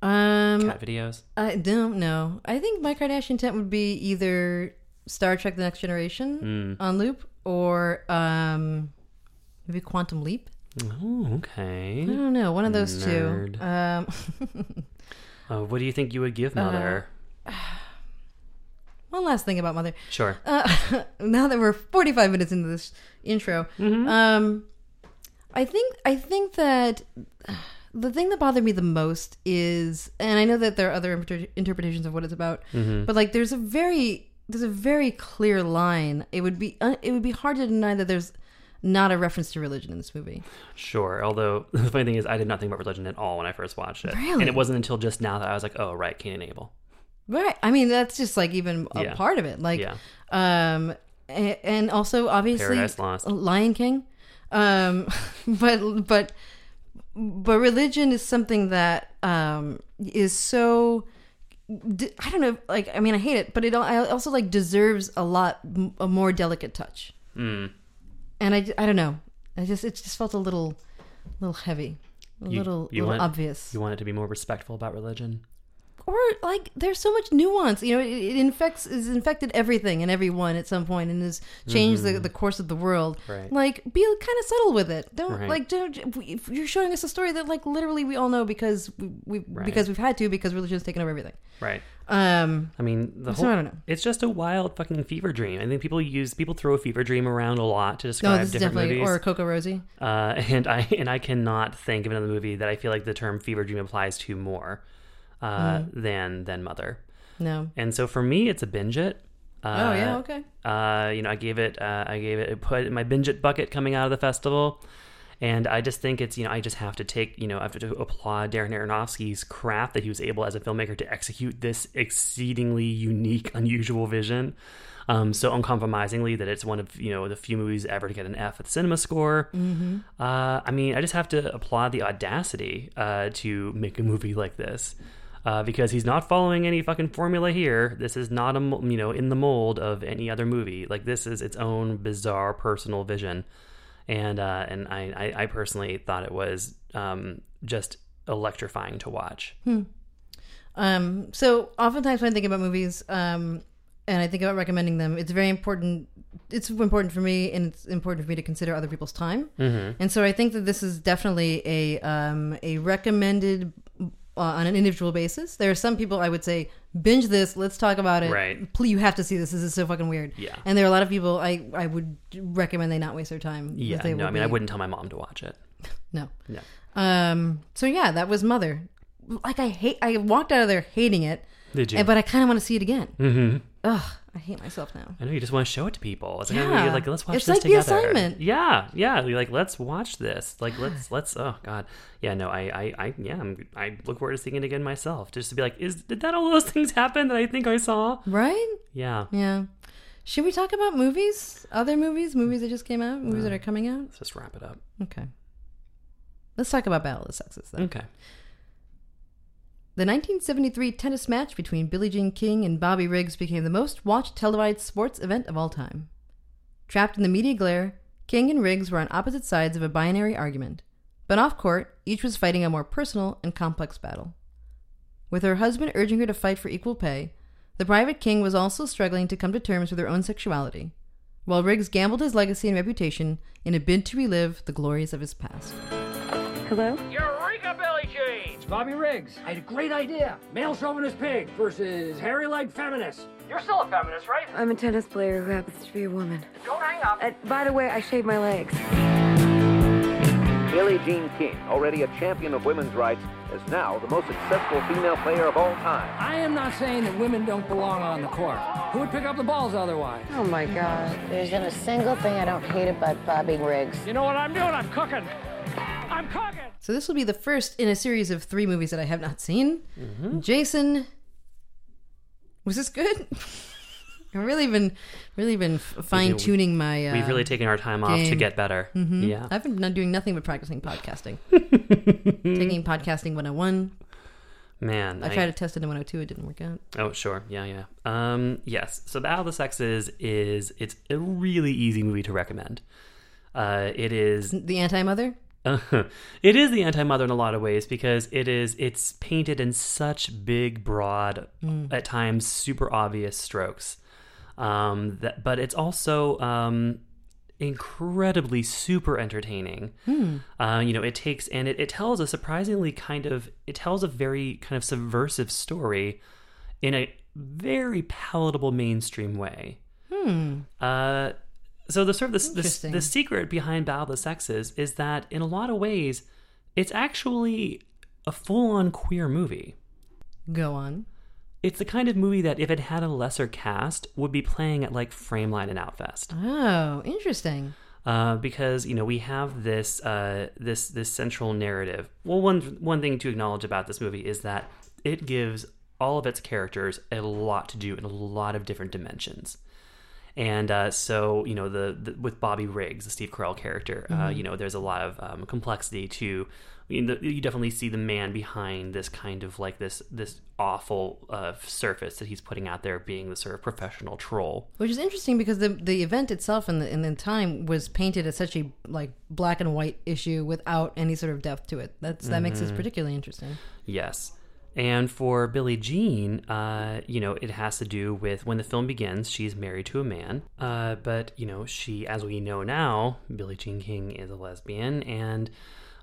Um, Cat videos? I don't know. I think my Kardashian tent would be either Star Trek: The Next Generation Hmm. on loop, or um, maybe Quantum Leap. Oh, okay. I don't know, one of those Nerd. two. Um, *laughs* *laughs* Uh, what do you think you would Uh, give Mother? *sighs* one last thing about Mother. sure. Uh, *laughs* now that we're 45 minutes into this intro, um, I think I think that *sighs* the thing that bothered me the most is, and I know that there are other inter- interpretations of what it's about, but like there's a very there's a very clear line. It would be un- it would be hard to deny that there's not a reference to religion in this movie. Sure. Although *laughs* the funny thing is, I did not think about religion at all when I first watched it. Really? And it wasn't until just now that I was like, oh, right, Cain and Abel. Right. I mean, that's just like even a Yeah. part of it. Like, Yeah. um, and also obviously Paradise Lost. Lion King. Um, *laughs* but but but religion is something that um is so. I don't know. Like, I mean, I hate it, but it I also like deserves a lot a more delicate touch. Mm. And I, I don't know. I just it just felt a little, little heavy, a You- little, you little want- obvious. You want it to be more respectful about religion? or like there's so much nuance you know it, it infects is infected everything and everyone at some point and has changed the, the course of the world Mm-hmm. Right. like be kind of subtle with it don't Right. like don't if you're showing us a story that like literally we all know because we, we because we've had to because religion's taken over everything Right. Um I mean, the So whole. I don't know. It's just a wild fucking fever dream. I think people use people throw a fever dream around a lot to no describe this different movies. or coco rosie uh, *laughs* and I and I cannot think of another movie that I feel like the term fever dream applies to more uh, Mm. than than Mother. no And so for me, it's a binge it. Uh, oh yeah okay Uh, you know, I gave it, uh, I gave it, it put in my binge it bucket coming out of the festival. And I just think it's, you know, I just have to take, you know, I have to applaud Darren Aronofsky's craft that he was able as a filmmaker to execute this exceedingly unique, unusual vision. Um, so uncompromisingly that it's one of, you know, the few movies ever to get an F at the cinema score. Mm-hmm. Uh, I mean, I just have to applaud the audacity uh, to make a movie like this uh, because he's not following any fucking formula here. This is not a you know in the mold of any other movie. Like this is its own bizarre personal vision, and uh, and I, I I personally thought it was um, just electrifying to watch. Um, so oftentimes when I think about movies, um, and I think about recommending them, it's very important. It's important for me, and it's important for me to consider other people's time. Mm-hmm. And so I think that this is definitely a um, a recommended uh, on an individual basis. There are some people I would say binge this. Let's talk about it. Right. Please, you have to see this. This is so fucking weird. Yeah. And there are a lot of people I I would recommend they not waste their time. Yeah, They no, I mean I wouldn't tell my mom to watch it. *laughs* No. No, Um. So yeah, that was Mother. Like I hate. I walked out of there hating it. did you? And- but I kind of want to see it again. Mm-hmm. Ugh, I hate myself now. I know you just want to show it to people. It's like, oh, Yeah. you're like let's watch It's this like the together. assignment. Yeah, yeah. You're like let's watch this. Like let's let's. Oh God. Yeah. No. I I, I yeah. I'm, I look forward to seeing it again myself, just to be like, is did that all those things happen that I think I saw? Right? Yeah. Yeah. Should we talk about movies? Other movies? Movies that just came out? Movies that uh, are coming out? Let's just wrap it up. Okay. Let's talk about Battle of the Sexes then. Okay. The 1973 tennis match between Billie Jean King and Bobby Riggs became the most watched televised sports event of all time. Trapped in the media glare, King and Riggs were on opposite sides of a binary argument, but off court, each was fighting a more personal and complex battle. With her husband urging her to fight for equal pay, the private King was also struggling to come to terms with her own sexuality, while Riggs gambled his legacy and reputation in a bid to relive the glories of his past. Hello? Eureka, Billie Jean! It's Bobby Riggs. I had a great idea. Male chauvinist pig versus hairy leg feminist. You're still a feminist, right? I'm a tennis player who happens to be a woman. Don't hang up. Uh, by the way, I shave my legs. Billie Jean King, already a champion of women's rights, is now the most successful female player of all time. I am not saying that women don't belong on the court. Who would pick up the balls otherwise? Oh my god. There isn't a single thing I don't hate about Bobby Riggs. You know what I'm doing? I'm cooking. I'm cooking. So this will be the first in a series of three movies that I have not seen. Jason, was this good? *laughs* I've really been, really been fine tuning my. Uh, We've really taken our time off to get better. Yeah. I've been doing nothing but practicing podcasting. *laughs* Taking podcasting 101. Man. I tried to test it in 102. It didn't work out. Oh, sure. Yeah, yeah. Um, yes. So Battle of the Sexes is it's a really easy movie to recommend. Uh, it is The anti mother. *laughs* it is the anti-mother in a lot of ways because it is it's painted in such big, broad, at times super obvious strokes. Um, that, but it's also um, incredibly super entertaining. Uh, you know, it takes and it, it tells a surprisingly kind of it tells a very kind of subversive story in a very palatable mainstream way. Uh, so the sort of the, secret behind Battle of the Sexes is that in a lot of ways, it's actually a full-on queer movie. Go on. It's the kind of movie that if it had a lesser cast would be playing at like Frameline and Outfest. Oh, interesting. Uh, because you know we have this uh, this this central narrative. Well, one one thing to acknowledge about this movie is that it gives all of its characters a lot to do in a lot of different dimensions. And uh, so, you know, the, the with Bobby Riggs, the Steve Carell character, uh, you know, there's a lot of um, complexity to. You, know, you definitely see the man behind this kind of like this this awful uh, surface that he's putting out there, being the sort of professional troll. Which is interesting because the the event itself and the in the time was painted as such a like black and white issue without any sort of depth to it. That's that makes this particularly interesting. Yes. And for Billie Jean, uh, you know, it has to do with when the film begins, she's married to a man. Uh, but, you know, she, as we know now, Billie Jean King is a lesbian. And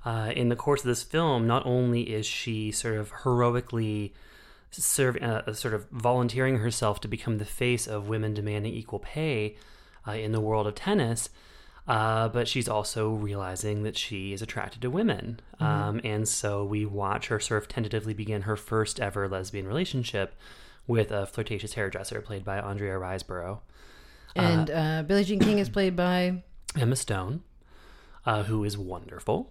uh, in the course of this film, not only is she sort of heroically serve, uh, sort of volunteering herself to become the face of women demanding equal pay uh, in the world of tennis, uh, but she's also realizing that she is attracted to women. Um, and so we watch her sort of tentatively begin her first ever lesbian relationship with a flirtatious hairdresser played by Andrea Riseborough. And uh, Billie Jean King is played by Emma Stone, uh, who is wonderful.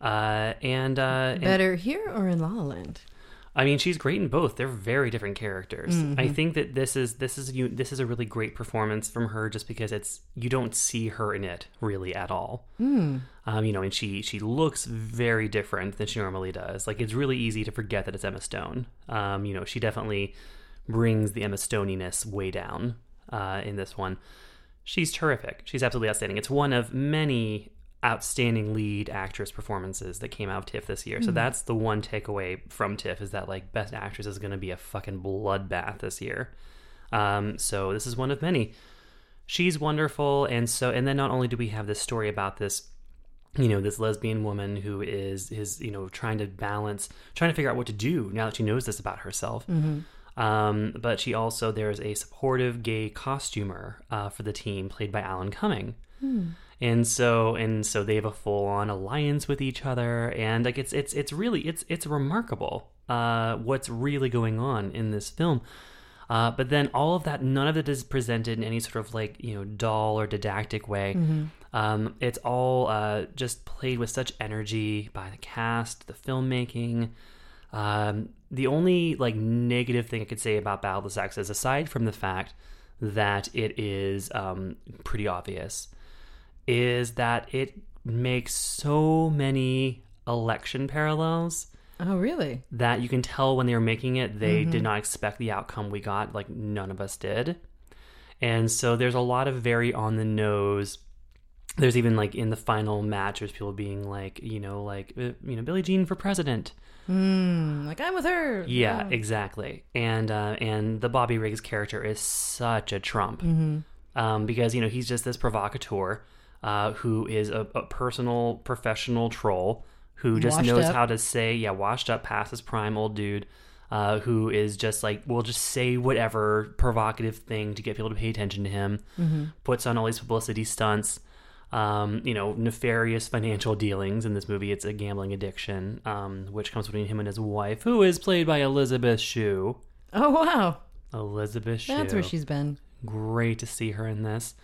Uh, and, uh, and better here or in La La Land. I mean, she's great in both. They're very different characters. Mm-hmm. I think that this is this is you this is a really great performance from her, just because it's you don't see her in it really at all. Hmm. Um, you know, and she she looks very different than she normally does. Like it's really easy to forget that it's Emma Stone. Um, you know, she definitely brings the Emma Stoniness way down uh, in this one. She's terrific. She's absolutely outstanding. It's one of many outstanding lead actress performances that came out of TIFF this year. So that's the one takeaway from TIFF is that like Best Actress is going to be a fucking bloodbath this year. Um, so this is one of many. She's wonderful, and so and then not only do we have this story about this you know this lesbian woman who is is you know trying to balance trying to figure out what to do now that she knows this about herself um, but she also there's a supportive gay costumer uh, for the team played by alan cumming and so and so they have a full-on alliance with each other and like it's it's it's really it's it's remarkable uh, what's really going on in this film uh, but then all of that, none of it is presented in any sort of like, you know, dull or didactic way. Um, it's all uh, just played with such energy by the cast, the filmmaking. Um, the only like negative thing I could say about Battle of the Sexes, aside from the fact that it is um, pretty obvious, is that it makes so many election parallels Oh, really? that you can tell when they were making it, they did not expect the outcome we got. Like none of us did. And so there's a lot of very on the nose. There's even like in the final match, there's people being like, you know, like, uh, you know, Billie Jean for president. Hmm. Like I'm with her. Yeah, exactly. And uh, and the Bobby Riggs character is such a trump um, because you know he's just this provocateur uh, who is a, a personal professional troll who just Washed knows up. how to say yeah washed up past his prime old dude uh, who is just like will just say whatever provocative thing to get people to pay attention to him puts on all these publicity stunts um, you know, nefarious financial dealings in this movie. It's a gambling addiction, um, which comes between him and his wife, who is played by Elizabeth Shue. Oh wow. Elizabeth Shue. That's where she's been. Great to see her in this.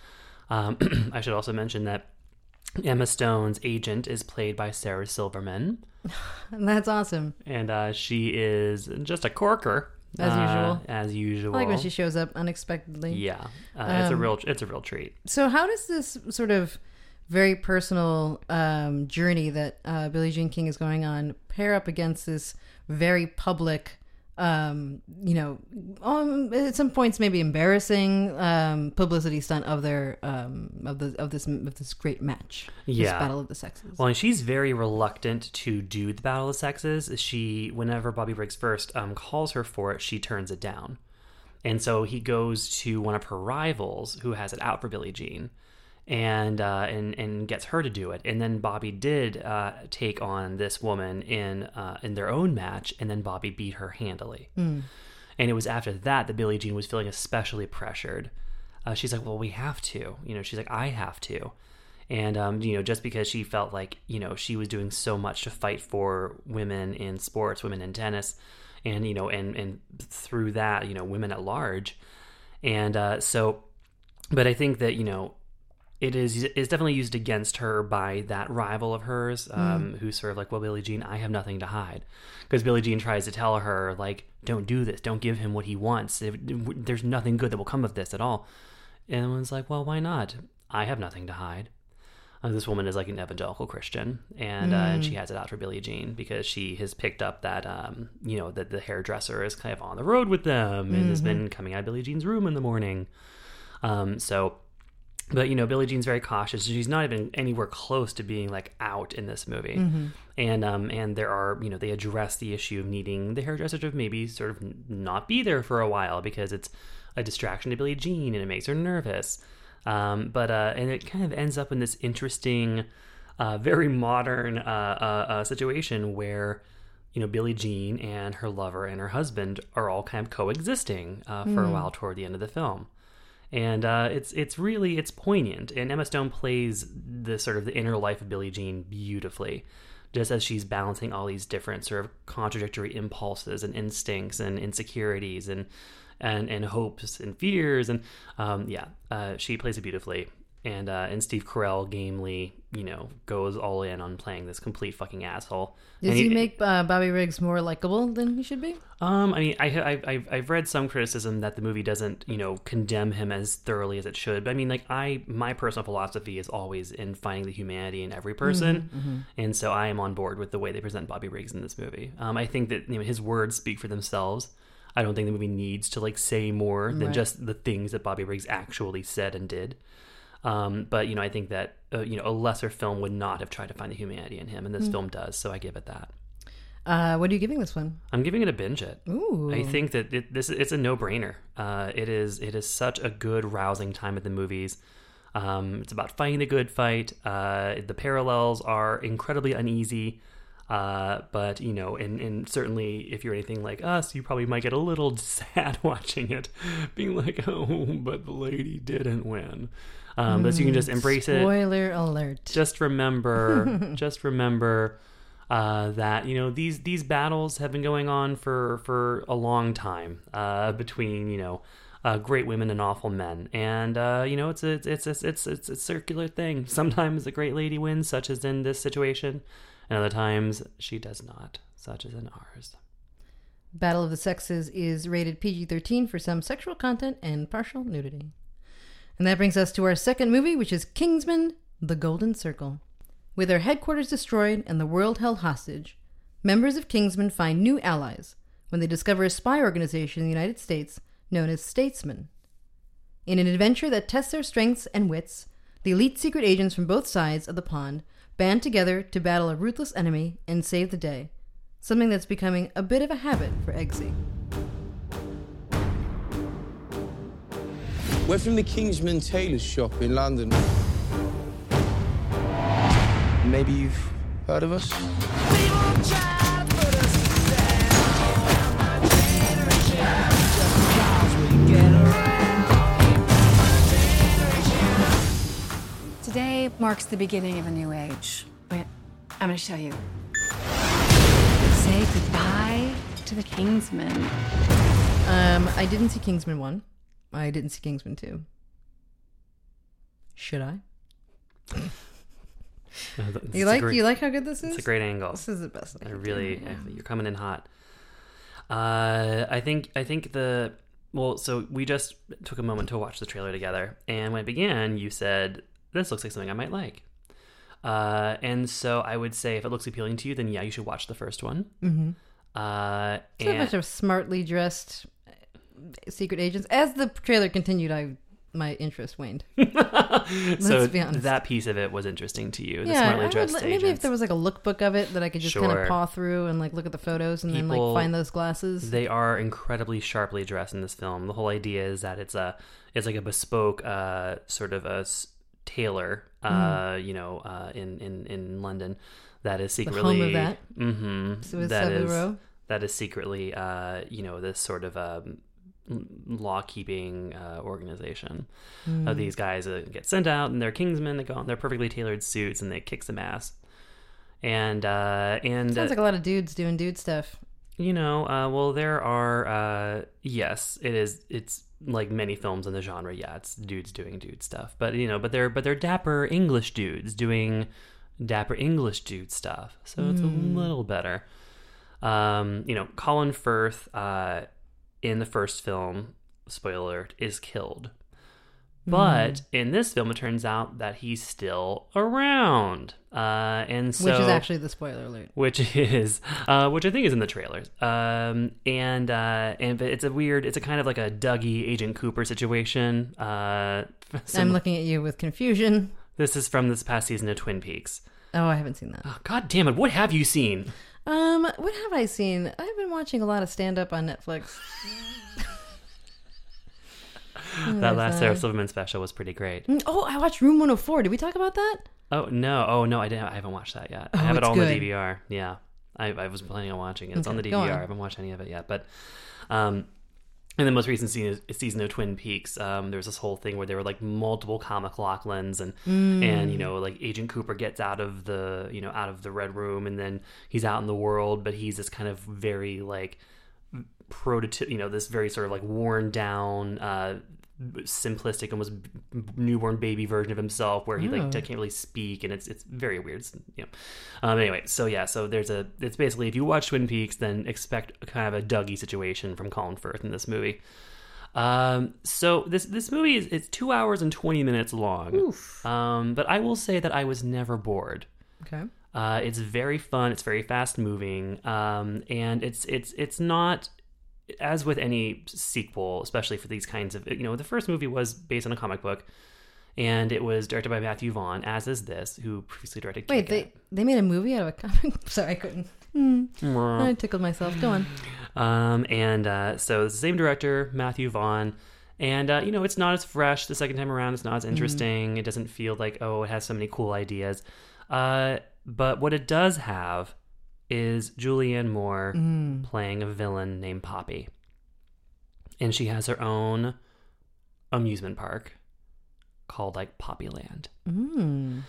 Um, *clears throat* I should also mention that Emma Stone's agent is played by Sarah Silverman, *laughs* That's awesome. and uh, she is just a corker As uh, usual. As usual, I like when she shows up unexpectedly. Yeah, uh, it's a Um, real, it's a real treat. So how does this sort of very personal um, journey that uh, Billie Jean King is going on pair up against this very public, um, you know, um, at some points maybe embarrassing um, publicity stunt of their um, of the of this of this great match, this Yeah. battle of the sexes. Well, and she's very reluctant to do the Battle of the Sexes. She, whenever Bobby Briggs first um, calls her for it, she turns it down. And so he goes to one of her rivals who has it out for Billie Jean. And uh, and and gets her to do it. And then Bobby did uh, take on this woman in uh, in their own match, and then Bobby beat her handily. And it was after that that Billie Jean was feeling especially pressured. Uh, she's like, "Well, we have to," you know. She's like, "I have to," and um, you know, just because she felt like you know she was doing so much to fight for women in sports, women in tennis, and you know, and and through that, you know, women at large, and uh, so, but I think that you know it is is definitely used against her by that rival of hers, um, who's sort of like, well, Billie Jean, I have nothing to hide, because Billie Jean tries to tell her like, don't do this, don't give him what he wants. If- There's nothing good that will come of this at all. And everyone's like, well, why not? I have nothing to hide. Uh, this woman is like an evangelical Christian, and uh, and she has it out for Billie Jean because she has picked up that um, you know that the hairdresser is kind of on the road with them and has been coming out of Billie Jean's room in the morning. Um, so but you know billie jean's very cautious. She's not even anywhere close to being like out in this movie. And um and there are you know they address the issue of needing the hairdresser to maybe sort of not be there for a while because it's a distraction to billie jean and it makes her nervous. Um but uh and it kind of ends up in this interesting uh very modern uh, uh, uh situation where you know billie jean and her lover and her husband are all kind of coexisting uh, for a while toward the end of the film and uh, it's it's really it's poignant. And Emma Stone plays the sort of the inner life of Billie Jean beautifully, just as she's balancing all these different sort of contradictory impulses and instincts and insecurities and and and hopes and fears and um, yeah, uh, she plays it beautifully. And uh, and Steve Carell gamely, you know, goes all in on playing this complete fucking asshole. Does And he make uh, Bobby Riggs more likable than he should be? um, I mean, I, I, I've, I've read some criticism that the movie doesn't, you know, condemn him as thoroughly as it should. But I mean, like, I, my personal philosophy is always in finding the humanity in every person, and so I am on board with the way they present Bobby Riggs in this movie. Um, I think that you know his words speak for themselves. I don't think the movie needs to like say more than Right. just the things that Bobby Riggs actually said and did. Um, but you know, I think that uh, you know a lesser film would not have tried to find the humanity in him, and this film does. So I give it that. Uh, what are you giving this one? I'm giving it a binge it. Ooh. I think that it, this it's a no brainer. Uh, it is it is such a good rousing time at the movies. Um, it's about fighting the good fight. Uh, the parallels are incredibly uneasy. Uh, but you know, and, and certainly if you're anything like us, you probably might get a little *laughs* sad *laughs* watching it, being like, "Oh, but the lady didn't win." Um, but so you can just embrace it Spoiler alert. just remember *laughs* just remember uh, that you know these these battles have been going on for for a long time uh, between you know uh, great women and awful men and uh, you know it's a, it's it's it's it's a circular thing *laughs* sometimes a great lady wins such as in this situation and other times she does not such as in ours Battle of the Sexes is rated PG 13 for some sexual content and partial nudity. And that brings us to our second movie, which is Kingsman The Golden Circle. With their headquarters destroyed and the world held hostage, members of Kingsman find new allies when they discover a spy organization in the United States known as Statesman. In an adventure that tests their strengths and wits, the elite secret agents from both sides of the pond band together to battle a ruthless enemy and save the day, something that's becoming a bit of a habit for Eggsy. We're from the Kingsman Tailors shop in London. Maybe you've heard of us? Today marks the beginning of a new age. Wait, I'm going to show you. Say goodbye to the Kingsmen. Um, I didn't see Kingsman 1. I didn't see Kingsman 2. Should I? It's You like great- you like how good this is? it's a great angle This is the best. I really, you're coming in hot. Uh, I think, I think the well, so we just took a moment to watch the trailer together, and when it began, you said this looks like something I might like. Uh, and so I would say if it looks appealing to you, then yeah, you should watch the first one. Mm-hmm. Uh, It's a bunch of smartly dressed uh, secret agents. As the trailer continued, I my interest waned. *laughs* so be honest. that piece of it was interesting to you. The yeah, would maybe if there was like a lookbook of it that I could just kind of paw through and like look at the photos and then like find those glasses. They are incredibly sharply dressed in this film. The whole idea is that it's a it's like a bespoke uh, sort of a s- tailor, uh, you know, uh, in in in London, that is Mm. home secretly of that? Mm-hmm, So is that is- Row? that is secretly, uh, you know, this sort of um, law keeping uh, organization Hmm. of these guys that get sent out and they're kingsmen. They go in their perfectly tailored suits and they kick some ass. And uh, and Sounds uh, like a lot of dudes doing dude stuff. you know, uh, well, there are. Uh, yes, it is. It's like many films in the genre. Yeah, it's dudes doing dude stuff. But you know, but they're but they're dapper English dudes doing dapper English dude stuff. So it's a little better. Um, you know, Colin Firth uh, in the first film, spoiler alert, is killed. But in this film, it turns out that he's still around, uh, and so which is actually the spoiler alert. which *laughs* is uh, which I think is in the trailers. Um, and uh, and but it's a weird, it's a kind of like a Dougie Agent Cooper situation. Uh, *laughs* some- I'm looking at you with confusion. this is from this past season of Twin Peaks. Oh, I haven't seen that. Oh, God damn it! What have you seen? Um, what have I seen? I've been watching a lot of stand up on Netflix. *laughs* that last Sarah Silverman special was pretty great. Mm, Oh, I watched Room 104. Did we talk about that? Oh no! Oh no! I didn't. I haven't watched that yet. I Oh, have it all on the. DVR. Yeah, I, I was planning on watching it. It's on the DVR. on. I haven't watched any of it yet, but um, in the most recent season, season of Twin Peaks, um, there was this whole thing where there were like multiple Kyle MacLachlan's and Mm. and you know like Agent Cooper gets out of the you know out of the Red Room and then he's out in the world, but he's this kind of very like prototype, you know, this very sort of like worn down, uh, simplistic, almost b- newborn baby version of himself, where he like Oh. can't really speak, and it's it's very weird. It's, you know, um, anyway, so yeah, so there's a it's basically if you watch Twin Peaks, then expect kind of a Dougie situation from Colin Firth in this movie. Um, so this this movie is it's two hours and twenty minutes long. Um, but I will say that I was never bored. Okay. Uh, it's very fun. It's very fast moving, um, and it's it's it's not as with any sequel, especially for these kinds of you know. The first movie was based on a comic book, and it was directed by Matthew Vaughn, as is this, who previously directed. Wait, Kick-Ass. they they made a movie out of a comic. *laughs* Sorry, I couldn't. Hmm. I tickled myself. Go on. Um, and uh, so it's the same director, Matthew Vaughn. And, uh, you know, it's not as fresh the second time around. It's not as interesting. It doesn't feel like, oh, it has so many cool ideas. Uh, but what it does have is Julianne Moore playing a villain named Poppy. And she has her own amusement park called, like, Poppyland. Mm.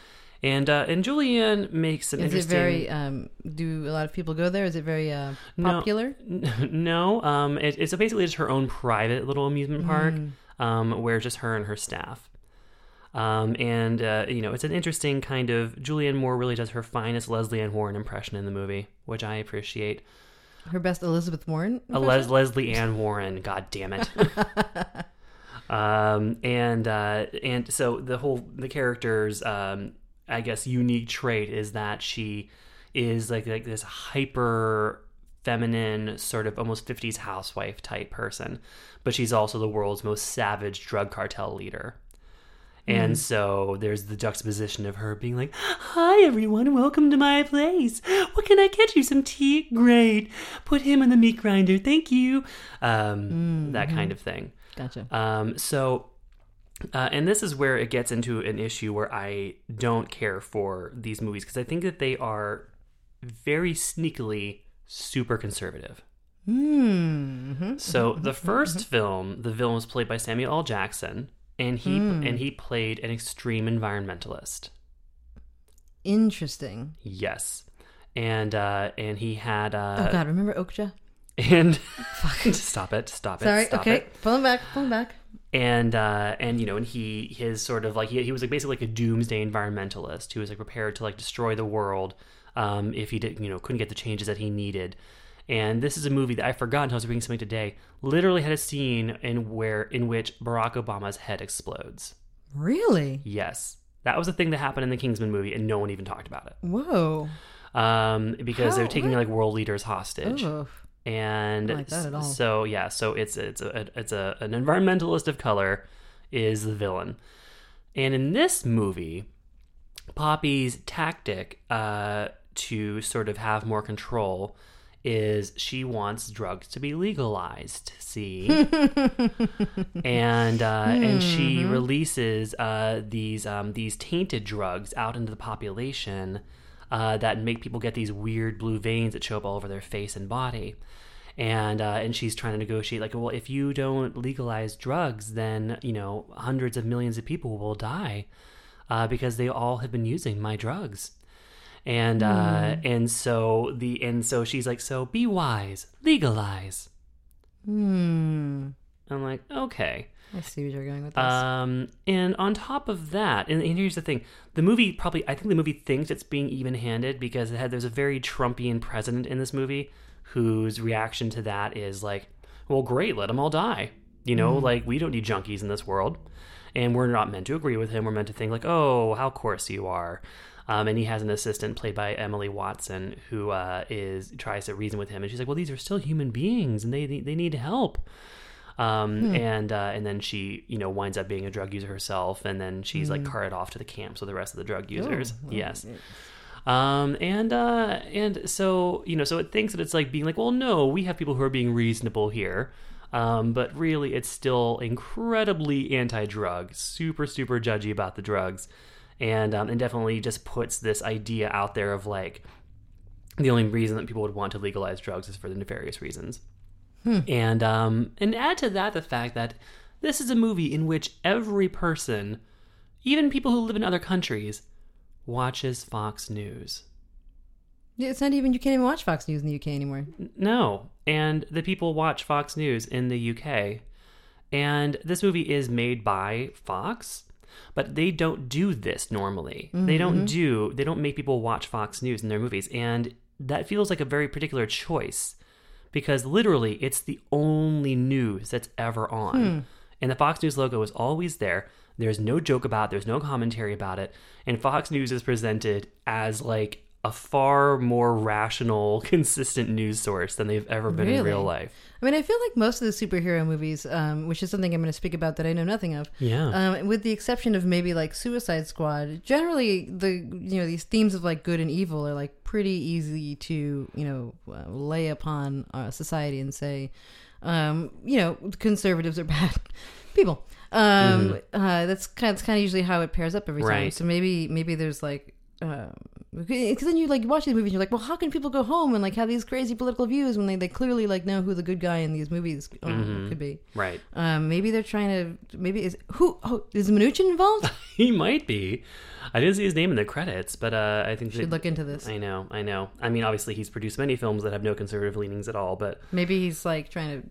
And, uh, and Julianne makes an Is it interesting... very? Um, do a lot of people go there? Is it very uh, No. popular? *laughs* No, um, it, it's basically just her own private little amusement park, Mm. um, where just her and her staff. Um, and uh, you know, it's an interesting kind of Julianne Moore really does her finest Lesley Ann Warren impression in the movie, which I appreciate. Her best Elizabeth Warren. A Les- Lesley Ann Warren, god damn it. *laughs* um, and uh, and so the whole the character's um, I guess unique trait is that she is like like this hyper feminine sort of almost 50s housewife type person but she's also the world's most savage drug cartel leader and so there's the juxtaposition of her being like, Hi, everyone, welcome to my place. What can I get you? Some tea? Great. Put him in the meat grinder. Thank you. Um, That kind of thing. Gotcha. Um, so, uh, and this is where it gets into an issue where I don't care for these movies because I think that they are very sneakily super conservative. Mm-hmm. So the 1st film, the villain was played by Samuel L. Jackson, and he and he played an extreme environmentalist. Interesting. Yes, and uh, and he had uh, oh God, remember Okja? and *laughs* *laughs* stop it, stop it, Sorry. stop okay, it. pull him back. Pull him back. and uh and you know and he his sort of like he, he was like basically like a doomsday environmentalist who was like prepared to like destroy the world um if he did you know couldn't get the changes that he needed and this is a movie that I forgot until I was reading something today. Literally had a scene in where in which Barack Obama's head explodes. Really? Yes, that was a thing that happened in the Kingsman movie, and no one even talked about it. Whoa. Um, because they How? were taking like world leaders hostage Oh. and like that at all. so yeah so it's it's a it's a an environmentalist of color is the villain and in this movie poppy's tactic uh to sort of have more control is she wants drugs to be legalized. See, *laughs* and uh, and she releases uh, these um, these tainted drugs out into the population uh, that make people get these weird blue veins that show up all over their face and body. And uh, and she's trying to negotiate like, well, if you don't legalize drugs, then you know hundreds of millions of people will die uh, because they all have been using my drugs and uh and so the and so she's like so be wise legalize. Hmm. i'm like okay. I see where you're going with this. um and on top of that and, and here's the thing. The movie probably i think the movie thinks it's being even handed because it had there's a very trumpian president in this movie whose reaction to that is like well great let them all die. You know like we don't need junkies in this world. And we're not meant to agree with him. We're meant to think like oh how coarse you are um, and he has an assistant played by Emily Watson who uh, is tries to reason with him, and she's like, "Well, these are still human beings, and they they need help." Um, and uh, and then she you know winds up being a drug user herself, and then she's like carted off to the camps with the rest of the drug users. yes. Um, and uh, and so you know, so it thinks that it's like being like, well, no, we have people who are being reasonable here. Um, but really, it's still incredibly anti-drug, super, super judgy about the drugs, and um, and definitely just puts this idea out there of like the only reason that people would want to legalize drugs is for the nefarious reasons. And um, and add to that the fact that this is a movie in which every person, even people who live in other countries, watches Fox News. It's not even you can't even watch Fox News in the UK anymore. No. And the people watch Fox News in the UK. And this movie is made by Fox, but they don't do this normally. They don't mm-hmm. do they don't make people watch Fox News in their movies. And that feels like a very particular choice because literally it's the only news that's ever on. Hmm. And the Fox News logo is always there. There's no joke about it, there's no commentary about it. And Fox News is presented as like a far more rational, *laughs* consistent news source than they've ever been in real life. I mean, I feel like most of the superhero movies, um, which is something I'm going to speak about that I know nothing of, Yeah. um, with the exception of maybe like Suicide Squad, generally the you know these themes of like good and evil are like pretty easy to you know uh, lay upon uh, society and say, um, you know, conservatives are *laughs* bad people. Um, uh, that's kind that's kind of usually how it pairs up every time. So maybe maybe there's like. Because then you like watch these movies, and you're like, well, how can people go home and like have these crazy political views when they, they clearly like know who the good guy in these movies um, could be? Right. Um, maybe they're trying to. Maybe is who? Oh, is Mnuchin involved? *laughs* He might be. I didn't see his name in the credits, but uh, I think Should look into this. I know, I know. I mean, obviously, he's produced many films that have no conservative leanings at all, but Maybe he's like trying to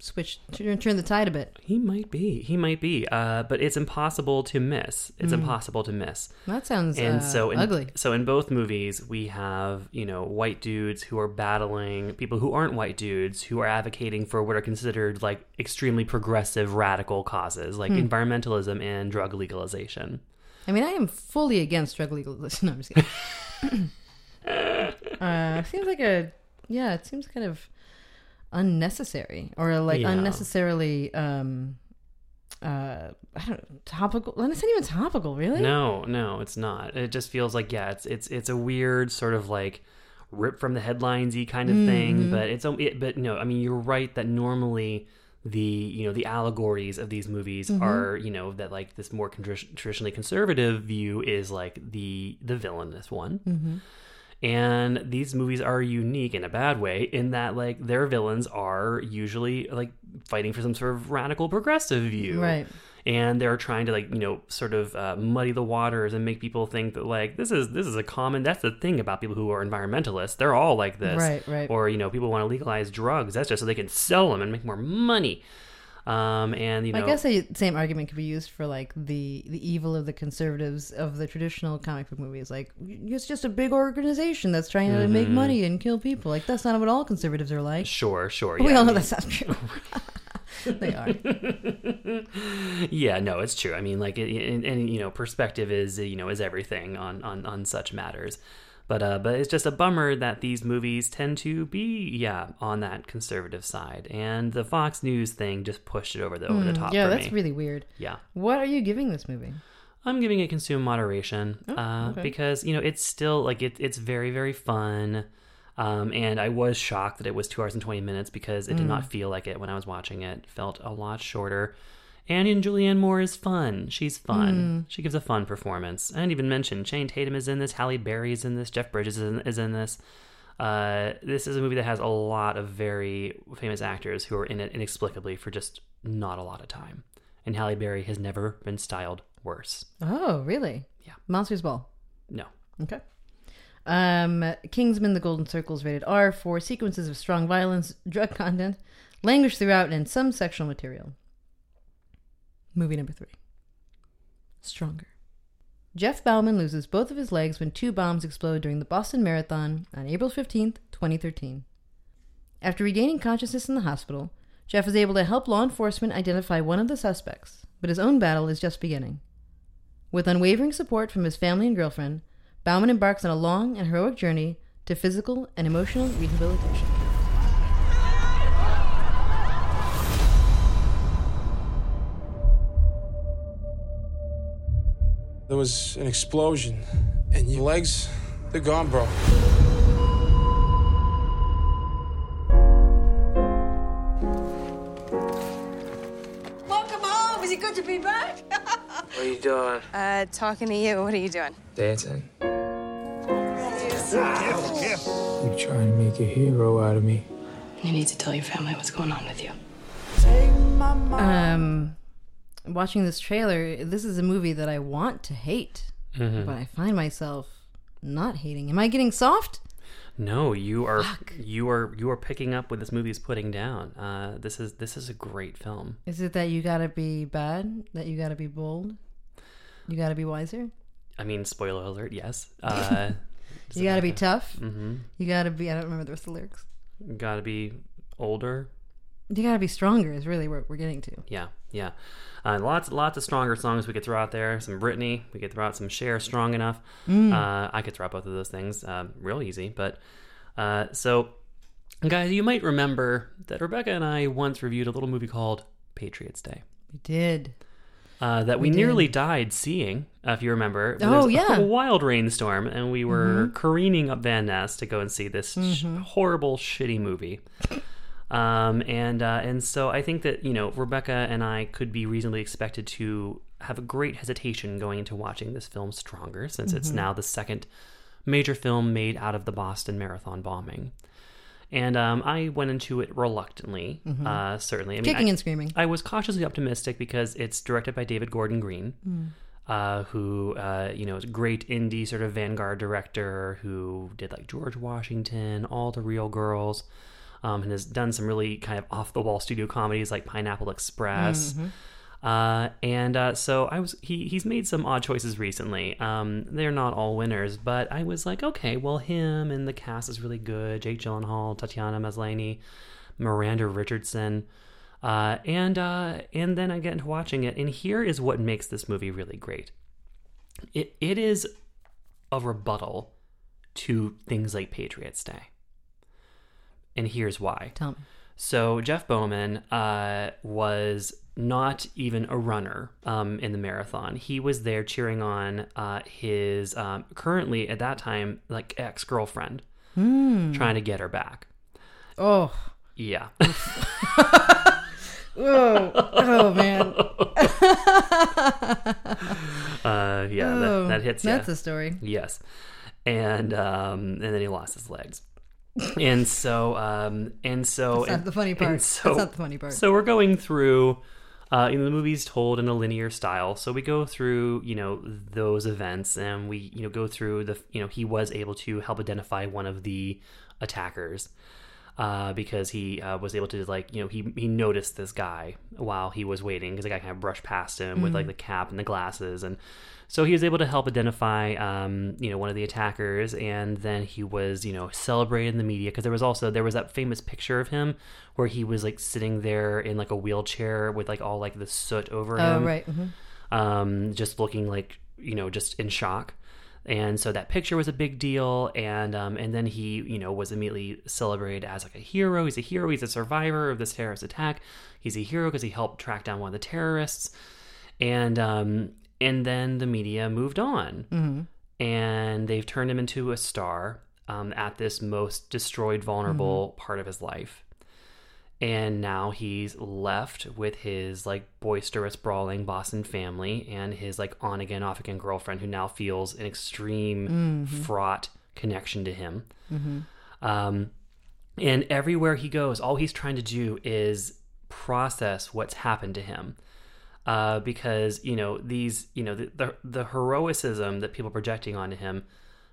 switch, turn, turn the tide a bit. he might be. He might be. Uh, but it's impossible to miss. It's impossible to miss. That sounds And uh, so, in, ugly. so in both movies, we have you know white dudes who are battling people who aren't white dudes who are advocating for what are considered like extremely progressive, radical causes like Hmm. environmentalism and drug legalization. I mean, I am fully against drug legalization. *laughs* No, I'm just kidding. *laughs* uh, seems like a yeah. It seems kind of unnecessary or like Yeah. unnecessarily. um uh I don't know, topical. It's not even topical, really. No, no, it's not. It just feels like yeah, it's it's it's a weird sort of like rip from the headlinesy kind of Mm-hmm. thing. But it's it, but no, I mean you're right that normally the you know the allegories of these movies Mm-hmm. are you know that like this more con- traditionally conservative view is like the the villainous one. Mm-hmm. And these movies are unique in a bad way in that like their villains are usually like fighting for some sort of radical progressive view. Right. and they're trying to like you know sort of uh, muddy the waters and make people think that like this is this is a common that's the thing about people who are environmentalists. They're all like this. Right, right. or you know people want to legalize drugs. That's just so they can sell them and make more money um and you know I guess the same argument could be used for like the the evil of the conservatives of the traditional comic book movies. Like it's just a big organization that's trying to Mm-hmm. make money and kill people. Like that's not what all conservatives are like. sure sure we yeah, all know mean- that's not true. *laughs* they are. *laughs* yeah no it's true i mean like and, and you know perspective is you know is everything on on on such matters but uh but it's just a bummer that these movies tend to be yeah on that conservative side and the fox news thing just pushed it over the over the top Hmm, Yeah, for that's me really weird. yeah What are you giving this movie? i'm giving it consume moderation uh okay. because you know it's still like it, it's very very fun Um, and I was shocked that it was two hours and 20 minutes because it did Mm. not feel like it when I was watching. It felt a lot shorter. And Julianne Moore is fun. She's fun. She gives a fun performance. I didn't even mention Channing Tatum is in this, Halle Berry is in this, Jeff Bridges is in, is in this. Uh, this is a movie that has a lot of very famous actors who are in it inexplicably for just not a lot of time. And Halle Berry has never been styled worse. Oh, really? Yeah. Monsters Ball. No. Okay. Um, Kingsman: The Golden Circle is rated R for sequences of strong violence, drug content, language throughout, and some sexual material. Movie number three. Stronger. Jeff Bauman loses both of his legs when two bombs explode during the Boston Marathon on April 15th, 2013. After regaining consciousness in the hospital, Jeff is able to help law enforcement identify one of the suspects, but his own battle is just beginning. With unwavering support from his family and girlfriend, Bauman embarks on a long and heroic journey to physical and emotional rehabilitation. There was an explosion, and your legs, they're gone, bro. Welcome home. Is it good to be back? *laughs* What are you doing? Uh, talking to you. What are you doing? Dancing. You're trying to make a hero out of me? You need to tell your family what's going on with you. Um, watching this trailer, this is a movie that I want to hate, Mhm. but I find myself not hating. Am I getting soft? No, you are you are you are picking up what this movie is putting down. Uh, this is this is a great film. Is it that you gotta be bad? That you gotta be bold? You gotta be wiser? I mean, spoiler alert, yes. *laughs* Uh, You gotta be tough? hmm You gotta be, I don't remember the rest of the lyrics. Got to be older. You gotta be stronger, is really what we're getting to. Yeah, yeah. Uh, lots, lots of stronger songs we could throw out there. Some Britney, we could throw out some Cher, strong enough. Mm. Uh, I could throw out both of those things, um, real easy. But uh, so, guys, you might remember that Rebecca and I once reviewed a little movie called Patriots Day. We did. Uh, that we, We did. nearly died seeing, uh, if you remember. Oh, yeah. A wild rainstorm, and we were Mhm. careening up Van Ness to go and see this sh- Mhm. horrible, shitty movie. Um, and uh, and so I think that you know Rebecca and I could be reasonably expected to have a great hesitation going into watching this film stronger, since it's Mhm. now the second major film made out of the Boston Marathon bombing. And um, I went into it reluctantly, Mhm. uh, certainly. I mean, Kicking I- and screaming. I was cautiously optimistic because it's directed by David Gordon Green, Mm. uh, who uh, you know is a great indie sort of vanguard director who did like George Washington, All the Real Girls, um, and has done some really kind of off the wall studio comedies like Pineapple Express. Mhm. Uh, and uh, so I was he he's made some odd choices recently. Um, they're not all winners, but I was like, okay, well, him and the cast is really good. Jake Gyllenhaal, Tatiana Maslany, Miranda Richardson, uh, and uh, and then I get into watching it, and here is what makes this movie really great. It it is a rebuttal to things like Patriots Day, and here's why. Tell me. So Jeff Bauman uh, was not even a runner um, in the marathon. He was there cheering on uh, his um, currently at that time like ex girlfriend, Hmm. trying to get her back. Oh. Yeah. *laughs* Whoa. Oh, man. *laughs* uh, yeah, Oh, that, that hits. that's ya. a story. Yes, and um, and then he lost his legs. And so um and so That's not the funny part. and That's not the funny part. so we're going through uh you know the movie's told in a linear style so we go through you know those events and we you know go through the you know he was able to help identify one of the attackers uh, because he uh, was able to like you know he he noticed this guy while he was waiting because the guy kind of brushed past him with Mhm. like the cap and the glasses and so he was able to help identify um, you know one of the attackers and then he was you know celebrated in the media because there was also there was that famous picture of him where he was like sitting there in like a wheelchair with like all like the soot over Oh, him. right, mhm. um, just looking like you know just in shock. And so that picture was a big deal and um, and then he you know was immediately celebrated as like a hero. He's a hero. He's a survivor of this terrorist attack. He's a hero because he helped track down one of the terrorists. And um, and then the media moved on Mhm. and they've turned him into a star um, at this most destroyed, vulnerable part of his life. And now he's left with his like boisterous, brawling Boston family and his like on again, off again girlfriend who now feels an extreme, Mhm. fraught connection to him. Mhm. Um, and everywhere he goes, all he's trying to do is process what's happened to him. Uh, because you know these, you know the, the the heroicism that people projecting onto him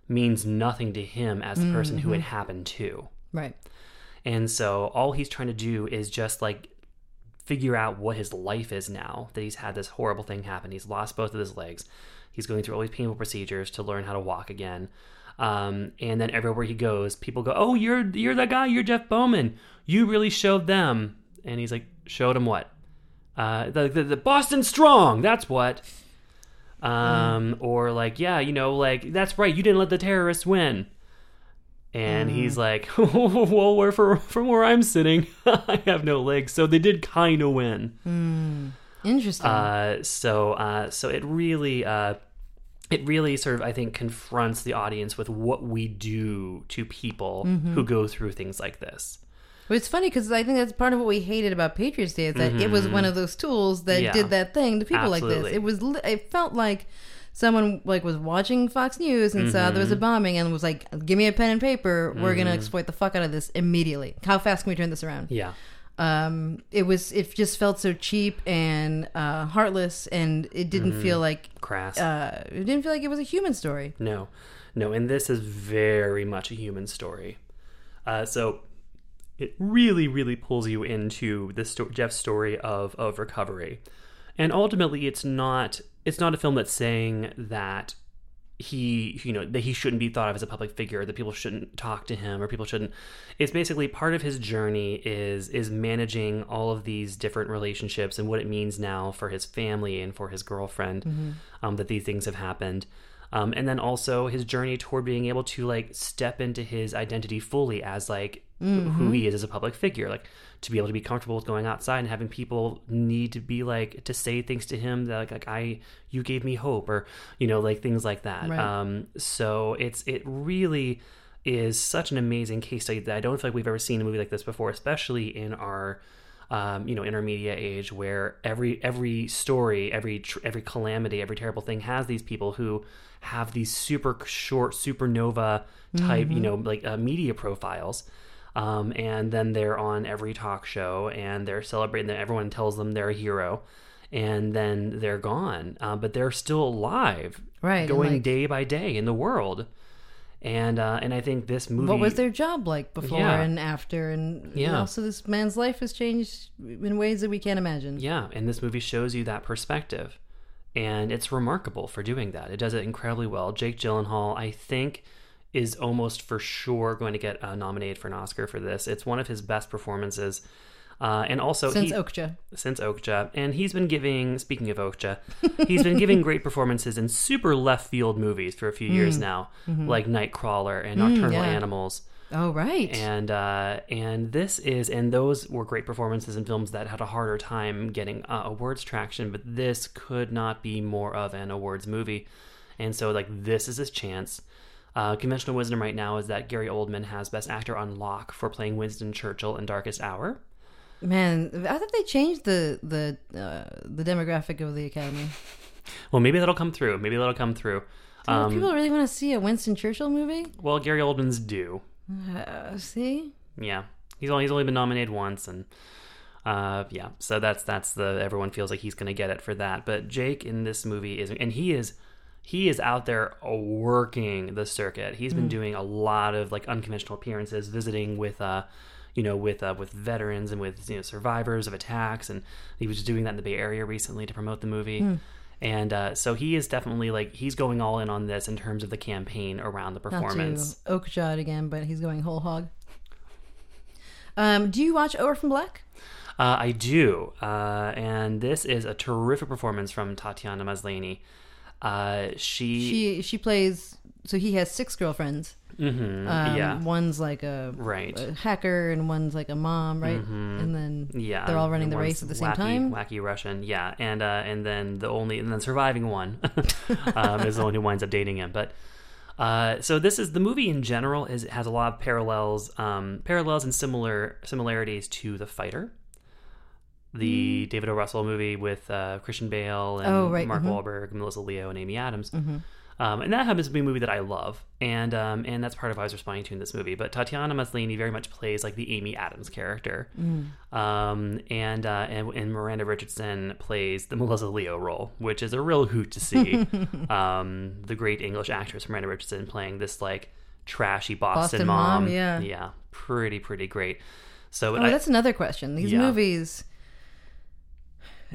means nothing to him as the person who it Mhm. happened to. Right. And so all he's trying to do is just like figure out what his life is now that he's had this horrible thing happen. He's lost both of his legs. He's going through all these painful procedures to learn how to walk again. Um, and then everywhere he goes, people go, "Oh, you're you're that guy. You're Jeff Bauman. You really showed them." And he's like, "Showed him what? Uh, the, the the Boston Strong. That's what." Um, or like, yeah, you know, like that's right. You didn't let the terrorists win. And he's like, *laughs* well, where for, from where I'm sitting, *laughs* I have no legs, so they did kind of win. Hmm. Interesting. Uh, so, uh, so it really, uh, it really sort of, I think, confronts the audience with what we do to people Mhm. who go through things like this. But it's funny because I think that's part of what we hated about Patriots Day is that it was one of those tools that Yeah. did that thing to people like this. It was it felt like someone like was watching Fox News and saw there was a Mhm. bombing and was like, "Give me a pen and paper. We're gonna Mhm. exploit the fuck out of this immediately. How fast can we turn this around?" Yeah. Um, it was it just felt so cheap and uh, heartless, and it didn't feel like Crass. Uh, it didn't feel like it was a human story. No, no, and this is very much a human story. Uh, so it really, really pulls you into the sto- Jeff's story of of recovery, and ultimately, it's not it's not a film that's saying that he you know that he shouldn't be thought of as a public figure that people shouldn't talk to him or people shouldn't it's basically part of his journey is is managing all of these different relationships and what it means now for his family and for his girlfriend Mhm. um, that these things have happened um, and then also his journey toward being able to like step into his identity fully as like who Mhm. he is as a public figure like to be able to be comfortable with going outside and having people need to be like to say things to him that like, like i you gave me hope or you know like things like that Right. um so it's it really is such an amazing case study that i don't feel like we've ever seen a movie like this before especially in our um, you know intermediate age where every every story every tr- every calamity every terrible thing has these people who have these super short supernova type you Mhm. know like uh, media profiles um, and then they're on every talk show and they're celebrating that everyone tells them they're a hero and then they're gone uh, but they're still alive Right, going like- day by day in the world and uh, and i think this movie What was their job like before Yeah. and after? And Yeah. so this man's life has changed in ways that we can't imagine. Yeah, and this movie shows you that perspective. And it's remarkable for doing that. It does it incredibly well. Jake Gyllenhaal, I think, is almost for sure going to get uh, nominated for an Oscar for this. It's one of his best performances. Uh, and also Since he- Okja. since Okja, and he's been giving. Speaking of Okja, *laughs* he's been giving great performances in super left field movies for a few years Mm. now, Mhm. like Nightcrawler and Mm, Nocturnal yeah. Animals. Oh, right. And uh, and this is and those were great performances in films that had a harder time getting uh, awards traction, but this could not be more of an awards movie. And so like this is his chance. Uh, conventional wisdom right now is that Gary Oldman has Best Actor on lock for playing Winston Churchill in Darkest Hour. Man, I thought they changed the the uh, the demographic of the Academy. Well, maybe that'll come through. Maybe that'll come through. Do Um, people really want to see a Winston Churchill movie? well, Gary Oldman's due. Uh, see, Yeah, he's only he's only been nominated once, and uh, yeah, so that's that's the everyone feels like he's going to get it for that. But Jake in this movie is, and he is he is out there working the circuit. He's been Mm. doing a lot of like unconventional appearances, visiting with uh, you know, with uh, with veterans and with you know survivors of attacks, and he was doing that in the Bay Area recently to promote the movie. Hmm. And uh, so he is definitely like he's going all in on this in terms of the campaign around the performance. not to Okja again, but he's going whole hog. Um, do you watch Orphan Black? Uh, I do, uh, and this is a terrific performance from Tatiana Maslany. Uh, she, She she plays. So he has six girlfriends. Mhm, Um, yeah. One's like a, Right. a hacker, and one's like a mom, right? Mhm. And then yeah, they're all running the race at the same wacky, time. Wacky Russian, yeah, and uh, and then the only and then surviving one *laughs* um, is the one who winds up dating him. But Uh, so this is the movie in general is has a lot of parallels, um, parallels and similar similarities to The Fighter, the David O. Russell movie with uh, Christian Bale and. Oh, right, Mark mhm. Wahlberg, Melissa Leo, and Amy Adams. Mhm. Um, and that happens to be a movie that I love, and um, and that's part of why I was responding to in this movie. But Tatiana Maslany very much plays like the Amy Adams character, Mm. um, and, uh, and and Miranda Richardson plays the Melissa Leo role, which is a real hoot to see. *laughs* um, the great English actress Miranda Richardson playing this like trashy Boston, Boston mom, yeah. yeah, pretty pretty great. So Oh, I- that's another question. These Yeah. movies,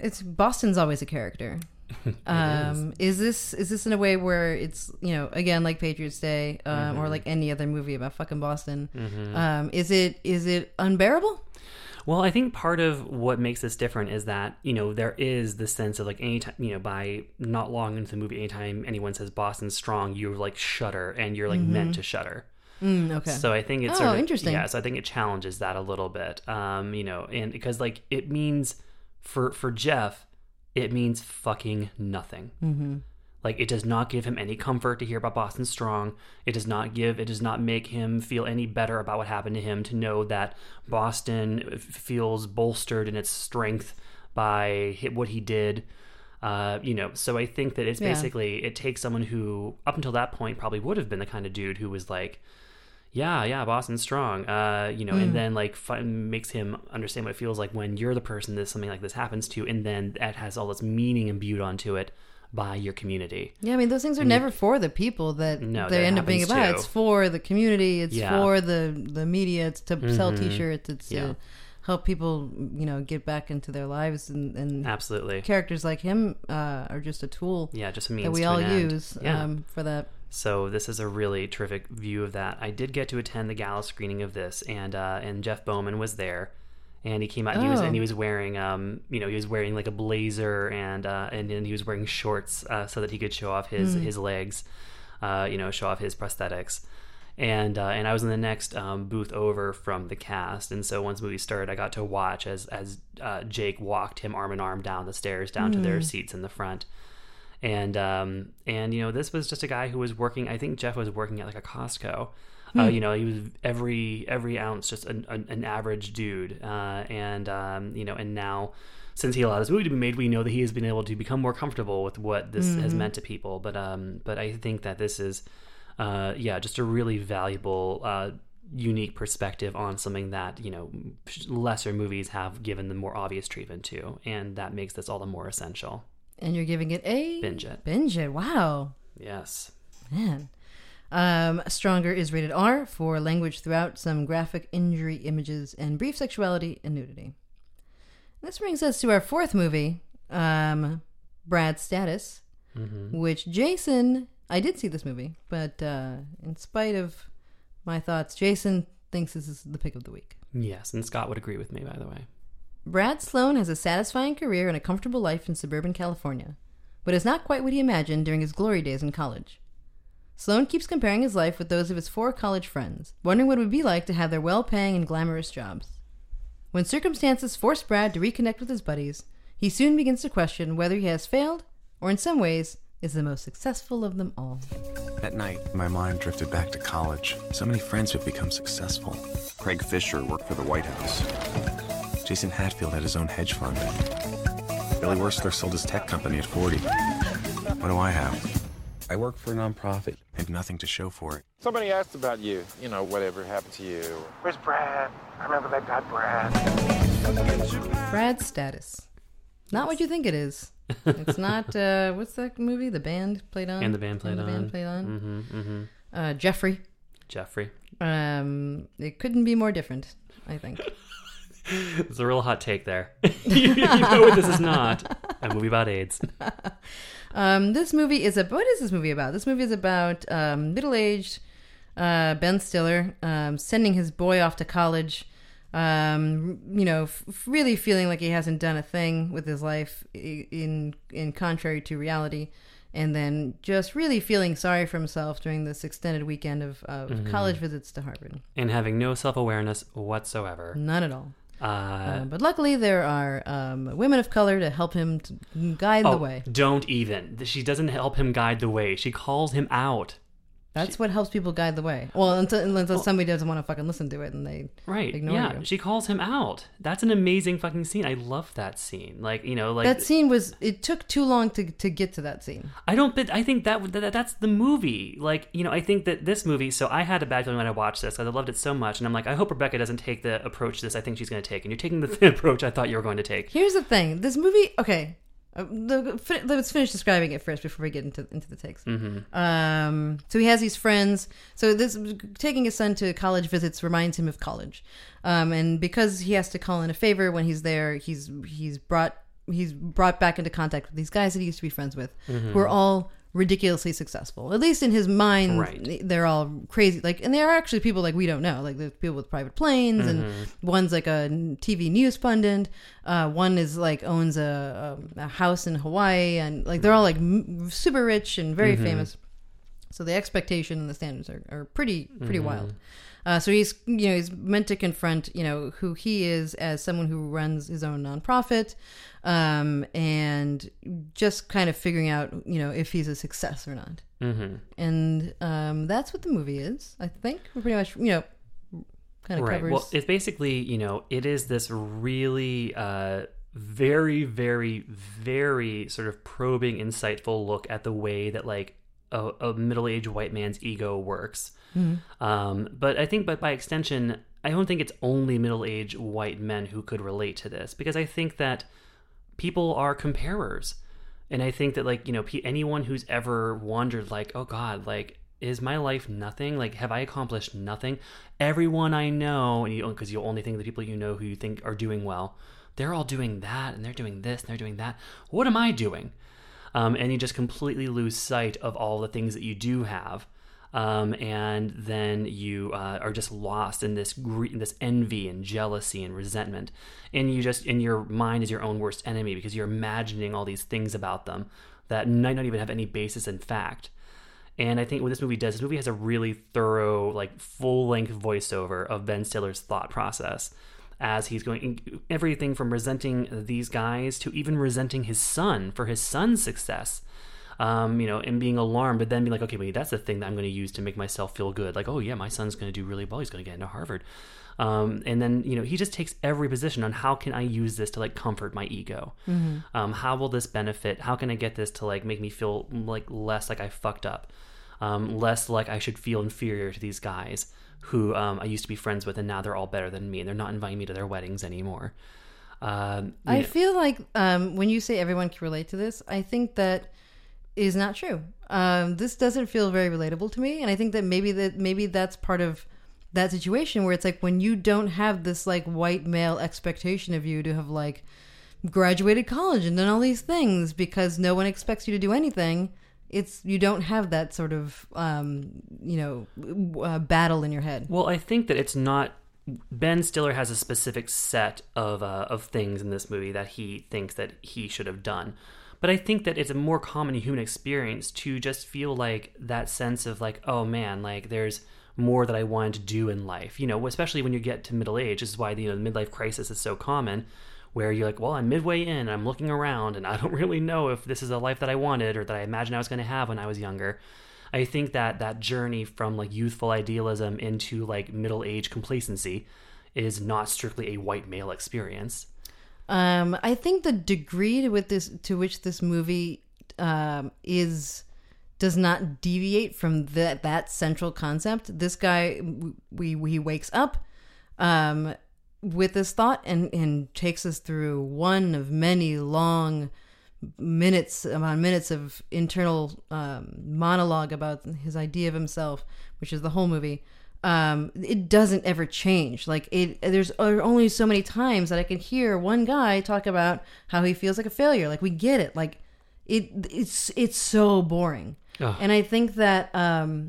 it's Boston's always a character. *laughs* um, is. this is this in a way where it's you know again like Patriots Day um, or Mhm. like any other movie about fucking Boston? Mhm. Um, is it is it unbearable? Well, I think part of what makes this different is that you know there is the sense of like anytime you know by not long into the movie, anytime anyone says Boston's strong, you like shudder and you're like Mhm. meant to shudder. Mm, okay. So I think it's Oh, sort of, interesting. Yeah, so I think it challenges that a little bit. Um, you know, and because like it means for for Jeff, it means fucking nothing. Mhm. Like it does not give him any comfort to hear about Boston Strong. It does not give. It does not make him feel any better about what happened to him to know that Boston feels bolstered in its strength by what he did. Uh, you know, so I think that it's Yeah. basically it takes someone who up until that point probably would have been the kind of dude who was like, yeah, yeah, Boston's strong. Uh, you know, Mm. and then like makes him understand what it feels like when you're the person that something like this happens to, and then that has all this meaning imbued onto it by your community. Yeah, I mean those things are And you- never for the people that No, they that end up being about. too. It's for the community. It's Yeah. for the the media. It's to sell Mhm. T-shirts. It's Yeah. to help people you know get back into their lives and, and Absolutely. characters like him uh, are just a tool. Yeah, just a that means we to all an end. use Yeah. um, for that. So this is a really terrific view of that. I did get to attend the gala screening of this, and uh, and Jeff Bauman was there, and he came out. And he was Oh. and he was wearing um you know he was wearing like a blazer and uh, and then he was wearing shorts uh, so that he could show off his Hmm. his legs, uh, you know show off his prosthetics. And uh, and I was in the next um, booth over from the cast, and so once the movie started, I got to watch as as uh, Jake walked him arm in arm down the stairs down to their Mm. seats in the front and um and you know this was just a guy who was working i think jeff was working at like a costco. Uh, Hmm. you know he was every every ounce just an, an, an average dude. Uh, and um, you know and now since he allowed this movie to be made we know that he has been able to become more comfortable with what this has Mhm. meant to people. But um but i think that this is uh yeah just a really valuable uh unique perspective on something that you know lesser movies have given the more obvious treatment to. And that makes this all the more essential And you're giving it a Binge it. Binge it. Wow, yes man. Um, Stronger is rated R for language throughout, some graphic injury images, and brief sexuality and nudity. This brings us to our fourth movie, um, Brad Status, Mhm. which Jason. I did see this movie, but uh, in spite of my thoughts, Jason thinks this is the pick of the week. Yes, and Scott would agree with me, by the way. Brad Sloan has a satisfying career and a comfortable life in suburban California, but is not quite what he imagined during his glory days in college. Sloan keeps comparing his life with those of his four college friends, wondering what it would be like to have their well paying and glamorous jobs. When circumstances force Brad to reconnect with his buddies, he soon begins to question whether he has failed, or in some ways, is the most successful of them all. That night, my mind drifted back to college. So many friends have become successful. Craig Fisher worked for the White House. Jason Hatfield had his own hedge fund. Billy Wurstler sold his tech company at 40. What do I have? I work for a nonprofit and nothing to show for it. Somebody asked about you, you know, whatever happened to you. Where's Brad? I remember that guy, Brad. Brad's status. Not what you think it is. It's *laughs* not, uh, what's that movie? The band played on? And the band played And the on. band played on. Mm-hmm, mm-hmm. Uh, Jeffrey. Jeffrey. Um, it couldn't be more different, I think. It's a real hot take there. *laughs* you know what this is not. A movie about AIDS. *laughs* Um, this movie is a what is this movie about? This movie is about um, middle-aged uh, Ben Stiller um, sending his boy off to college. Um, you know, f- really feeling like he hasn't done a thing with his life in in contrary to reality, and then just really feeling sorry for himself during this extended weekend of, of Mhm. college visits to Harvard. And having no self awareness whatsoever. None at all. Uh, Uh, but luckily, there are um, women of color to help him to guide oh, the way. Don't even. She doesn't help him guide the way. She calls him out. That's what helps people guide the way. Well, until, until somebody doesn't want to fucking listen to it and they Right. ignore yeah. you. She calls him out. That's an amazing fucking scene. I love that scene. Like, you know, like that scene was. It took too long to to get to that scene. I don't. But I think that, that that's the movie. Like you know, I think that this movie. So I had a bad feeling when I watched this. 'cause I loved it so much, and I'm like, I hope Rebecca doesn't take the approach this I think she's going to take, and you're taking the *laughs* approach I thought you were going to take. Here's the thing: this movie. Okay, uh, the, fin- let's finish describing it first before we get into into the takes. Mhm. Um, so he has these friends. So this taking his son to college visits reminds him of college, um, and because he has to call in a favor when he's there, he's he's brought he's brought back into contact with these guys that he used to be friends with, Mhm. who are all ridiculously successful. At least in his mind, Right. they're all crazy. Like, and they are actually people like we don't know. Like, there's people with private planes, Mhm. and one's like a TV news pundit. Uh, one is like owns a, a, a house in Hawaii, and like they're all like m- super rich and very Mhm. famous. So the expectation and the standards are, are pretty pretty Mhm. wild. Uh, so he's you know he's meant to confront you know who he is as someone who runs his own nonprofit, um, and just kind of figuring out you know if he's a success or not. Mhm. And um, that's what the movie is. I think pretty much you know kind of right. covers. Well, it's basically you know it is this really uh, very very very sort of probing, insightful look at the way that like a, a middle aged white man's ego works. Mhm. Um, but I think, but by extension, I don't think it's only middle aged white men who could relate to this because I think that people are comparers. And I think that, like, you know, anyone who's ever wondered, like, oh God, like, is my life nothing? Like, have I accomplished nothing? Everyone I know, and you, because you only think the people you know who you think are doing well, they're all doing that, and they're doing this, and they're doing that. What am I doing? Um, and you just completely lose sight of all the things that you do have. Um, and then you uh, are just lost in this gre- this envy and jealousy and resentment, and you just and your mind is your own worst enemy because you're imagining all these things about them that might not even have any basis in fact. And I think what this movie does, this movie has a really thorough, like full length voiceover of Ben Stiller's thought process as he's going everything from resenting these guys to even resenting his son for his son's success. Um, you know, and being alarmed, but then being like, okay, wait, that's the thing that I'm going to use to make myself feel good. Like, oh yeah, my son's going to do really well. He's going to get into Harvard. Um, and then you know, he just takes every position on how can I use this to like comfort my ego. Mhm. Um, how will this benefit? How can I get this to like make me feel like less like I fucked up, um, less like I should feel inferior to these guys who um, I used to be friends with, and now they're all better than me, and they're not inviting me to their weddings anymore. Um, I know- feel like um, when you say everyone can relate to this, I think that is not true. Um, this doesn't feel very relatable to me, and I think that maybe that maybe that's part of that situation where it's like when you don't have this like white male expectation of you to have like graduated college and done all these things because no one expects you to do anything. It's you don't have that sort of um, you know uh, battle in your head. Well, I think that it's not. Ben Stiller has a specific set of uh, of things in this movie that he thinks that he should have done, but I think that it's a more common human experience to just feel like that sense of like, oh man, like there's more that I wanted to do in life. You know, especially when you get to middle age. This is why you know the midlife crisis is so common, where you're like, well, I'm midway in, I'm looking around, and I *laughs* don't really know if this is a life that I wanted or that I imagined I was going to have when I was younger. I think that that journey from like youthful idealism into like middle age complacency is not strictly a white male experience. Um, I think the degree to with this to which this movie um, is does not deviate from that that central concept. This guy, we he wakes up um, with this thought and and takes us through one of many long minutes amount minutes of internal um, monologue about his idea of himself, which is the whole movie. Um, it doesn't ever change. Like it, there's only so many times that I can hear one guy talk about how he feels like a failure. Like we get it. Like it, it's it's so boring. And I think that um,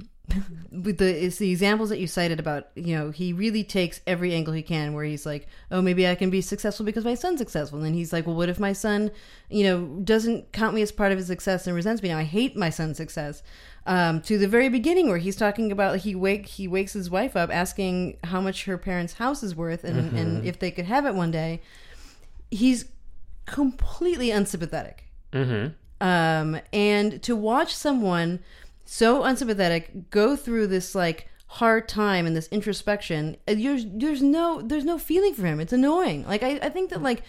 with the it's the examples that you cited about you know he really takes every angle he can where he's like oh maybe I can be successful because my son's successful. And then he's like well what if my son you know doesn't count me as part of his success and resents me? Now I hate my son's success. Um, to the very beginning where he's talking about he wake he wakes his wife up asking how much her parents' house is worth and, and Mhm. if they could have it one day. He's completely unsympathetic. Mm-hmm. um, and to watch someone so unsympathetic, go through this like hard time and this introspection. There's there's no there's no feeling for him. It's annoying. Like I, I think that like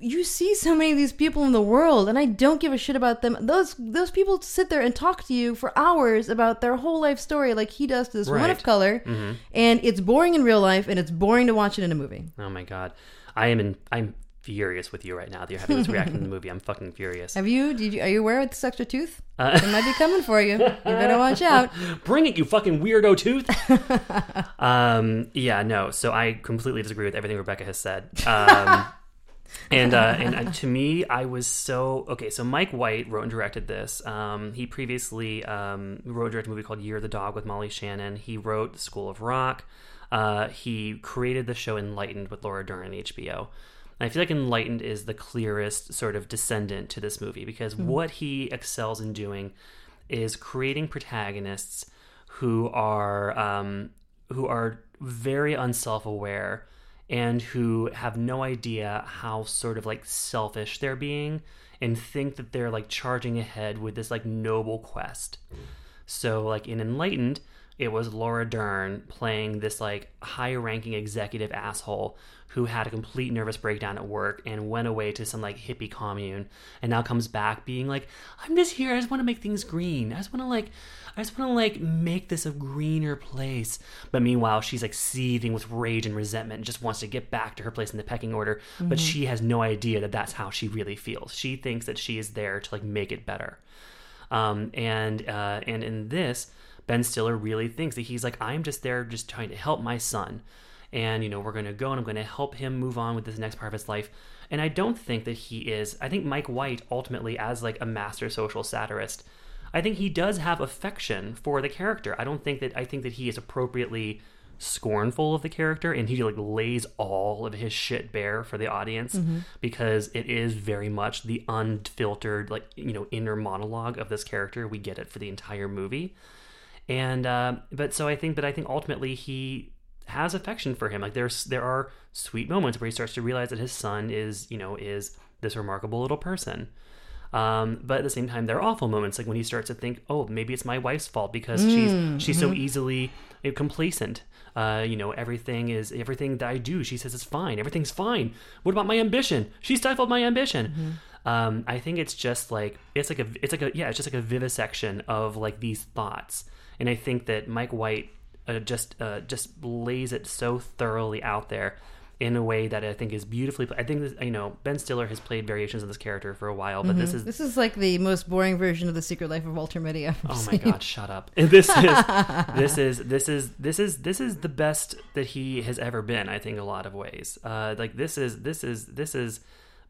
you see so many of these people in the world and I don't give a shit about them. Those those people sit there and talk to you for hours about their whole life story like he does to this Right. of color. Mhm. And it's boring in real life and it's boring to watch it in a movie. Oh my god, I am in. I'm furious with you right now that you're having this reaction to the movie. I'm fucking furious. Have you did you are you aware of this extra tooth? Uh, it might be coming for you. You better watch *laughs* out. Bring it, you fucking weirdo tooth. *laughs* um, yeah, no. So I completely disagree with everything Rebecca has said. Um, *laughs* and uh, and uh, to me, I was so okay. So Mike White wrote and directed this. Um, he previously um, wrote and directed a movie called Year of the Dog with Molly Shannon. He wrote School of Rock. Uh, he created the show Enlightened with Laura Dern on HBO. And I feel like Enlightened is the clearest sort of descendant to this movie because Mhm. what he excels in doing is creating protagonists who are um, who are very unself-aware and who have no idea how sort of like selfish they're being and think that they're like charging ahead with this like noble quest. So like in Enlightened, it was Laura Dern playing this like high-ranking executive asshole who had a complete nervous breakdown at work and went away to some like hippie commune and now comes back being like, I'm just here, I just want to make things green. I just want to like I just want to like make this a greener place. But meanwhile, she's like seething with rage and resentment and just wants to get back to her place in the pecking order. But Mhm. she has no idea that that's how she really feels. She thinks that she is there to like make it better. Um, and uh, and in this, Ben Stiller really thinks that he's like, I'm just there, just trying to help my son, and you know we're gonna go and I'm gonna help him move on with this next part of his life. And I don't think that he is. I think Mike White ultimately, as like a master social satirist, I think he does have affection for the character. I don't think that I think that he is appropriately scornful of the character and he like lays all of his shit bare for the audience Mhm. because it is very much the unfiltered like you know inner monologue of this character we get it for the entire movie and uh, but so i think but i think ultimately he has affection for him like there's there are sweet moments where he starts to realize that his son is you know is this remarkable little person um, but at the same time, there are awful moments, like when he starts to think, "Oh, maybe it's my wife's fault because Mm, she's she's so mhm. easily complacent. Uh, you know, everything is everything that I do. She says it's fine. Everything's fine. What about my ambition? She stifled my ambition. Um, I think it's just like it's like a it's like a yeah, it's just like a vivisection of like these thoughts, and I think that Mike White uh, just uh, just lays it so thoroughly out there in a way that I think is beautifully. I think this, you know Ben Stiller has played variations of this character for a while, but this Mhm. is this is like the most boring version of the Secret Life of Walter Mitty. I've Oh my god, shut up. *laughs* This is *laughs* this is this is this is this is the best that he has ever been, I think a lot of ways. Uh like this is this is this is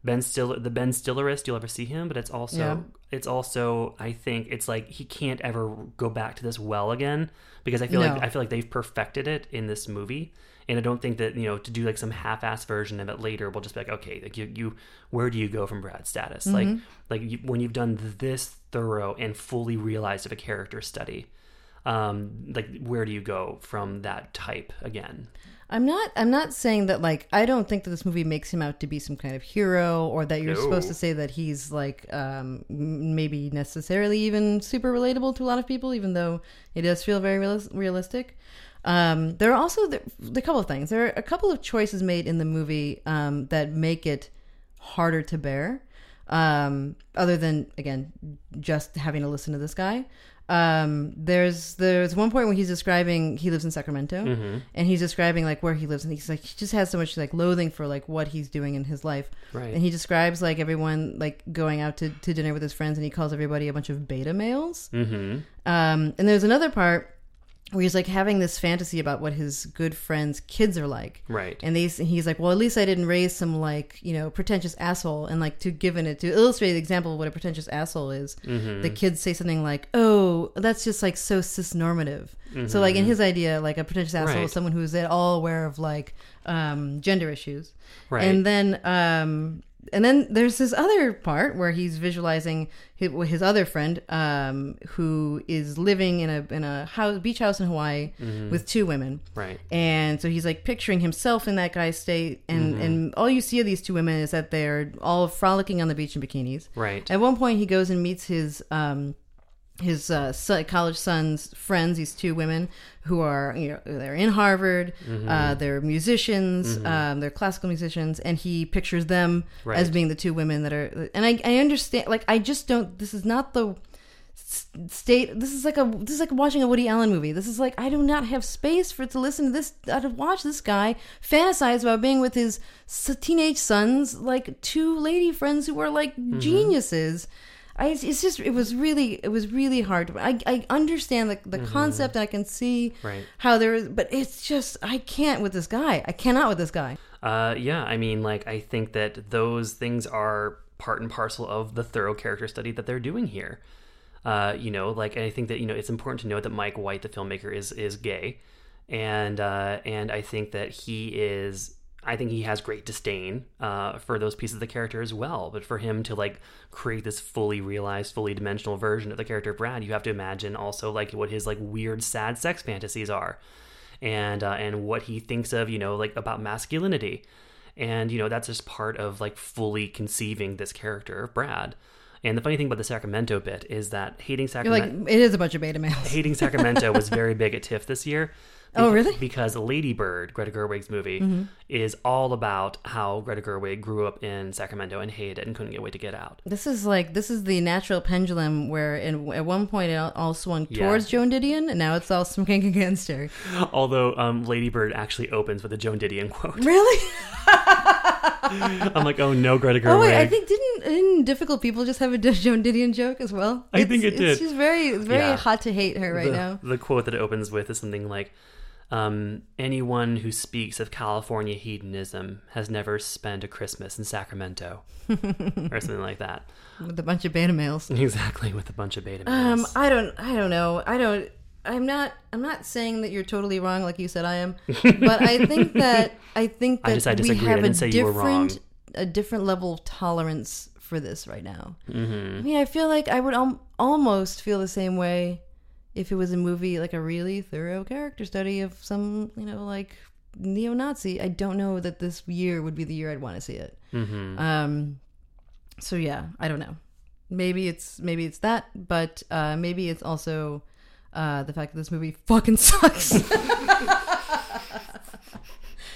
Ben Stiller the Ben Stillerist you'll ever see him, but it's also Yeah. it's also I think it's like he can't ever go back to this well again because I feel like I feel like they've perfected it in this movie. And I don't think that you know to do like some half-ass version of it later will just be like okay like you you where do you go from Brad status like Mhm. like you, when you've done this thorough and fully realized of a character study um like where do you go from that type again I'm not. I'm not saying that. Like, I don't think that this movie makes him out to be some kind of hero, or that you're No. supposed to say that he's like um, maybe necessarily even super relatable to a lot of people, even though it does feel very realis- realistic. Um, there are also the, the couple of things. There are a couple of choices made in the movie um, that make it harder to bear. Um, other than again, just having to listen to this guy. Um, there's there's one point where he's describing he lives in Sacramento, Mhm. and he's describing like where he lives, and he's like he just has so much like loathing for like what he's doing in his life. Right. And he describes like everyone like going out to, to dinner with his friends, and he calls everybody a bunch of beta males. mm-hmm Um, and there's another part where he's like having this fantasy about what his good friends' kids are like. Right. And they, he's like, well, at least I didn't raise some like you know pretentious asshole. And like to give it to illustrate the example of what a pretentious asshole is, Mhm. the kids say something like, "Oh, that's just like so cis normative." So like in Mhm. his idea, like a pretentious asshole Right. is someone who's at all aware of like um, gender issues. Right. And then um, and then there's this other part where he's visualizing his, his other friend um, who is living in a in a house, beach house in Hawaii Mhm. with two women. Right. And so he's like picturing himself in that guy's state, and Mhm. and all you see of these two women is that they're all frolicking on the beach in bikinis. Right. At one point, he goes and meets his um, his uh, son, college son's friends, these two women who are, you know, they're in Harvard, Mm-hmm. uh, they're musicians, Mhm. um, they're classical musicians, and he pictures them Right. as being the two women that are. And I, I understand, like, I just don't. This is not the state. This is like a. This is like watching a Woody Allen movie. This is like I do not have space for to listen to this. uh, To watch this guy fantasize about being with his teenage sons, like two lady friends who are like Mm-hmm. geniuses. I, it's just it was really it was really hard. I, I understand the, the Mhm. concept and I can see Right. how there is, but it's just I can't with this guy. I cannot with this guy. Uh, yeah, I mean, like, I think that those things are part and parcel of the thorough character study that they're doing here. Uh, you know, like, I think that you know it's important to note that Mike White, the filmmaker, is is gay, and uh, and I think that he is. I think he has great disdain uh, for those pieces of the character as well. But for him to like create this fully realized, fully dimensional version of the character Brad, you have to imagine also like what his like weird, sad sex fantasies are and uh, and what he thinks of you know like about masculinity and you know that's just part of like fully conceiving this character of brad and the funny thing about the sacramento bit is that hating You're like sacramento it is a bunch of beta males. hating sacramento was *laughs* very big at tiff this year Oh, really? because lady bird greta gerwig's movie Mhm. is all about how greta gerwig grew up in sacramento and hated it and couldn't get wait to get out This is like this is the natural pendulum where in, at one point it all- swung Yeah. towards Joan Didion, and now it's all *laughs* swinging against her. although um, lady bird actually opens with a joan didion quote *laughs* Really? i'm like oh no greta gerwig Oh wait, I think didn't didn't difficult people just have a *laughs* Joan Didion joke as well? I think it It's- did. It's very it's very Yeah. hot to hate her right the, now. The quote that it opens with is something like, um, "Anyone who speaks of California hedonism has never spent a Christmas in Sacramento," *laughs* or something like that. With a bunch of beta males. *laughs* Exactly, with a bunch of beta males. Um. I don't, I don't know. I don't. I'm not. I'm not saying that you're totally wrong, like you said I am. *laughs* But I think that I think I that just- I we. I have a didn't say you were wrong. different, a different level of tolerance for this right now. Mhm. I mean, I feel like I would al- almost feel the same way if it was a movie like a really thorough character study of some, you know, like neo-Nazi. I don't know that this year would be the year I'd want to see it. Mhm. Um, so yeah, I don't know. Maybe it's maybe it's that, but uh, maybe it's also uh, the fact that this movie fucking *laughs* sucks.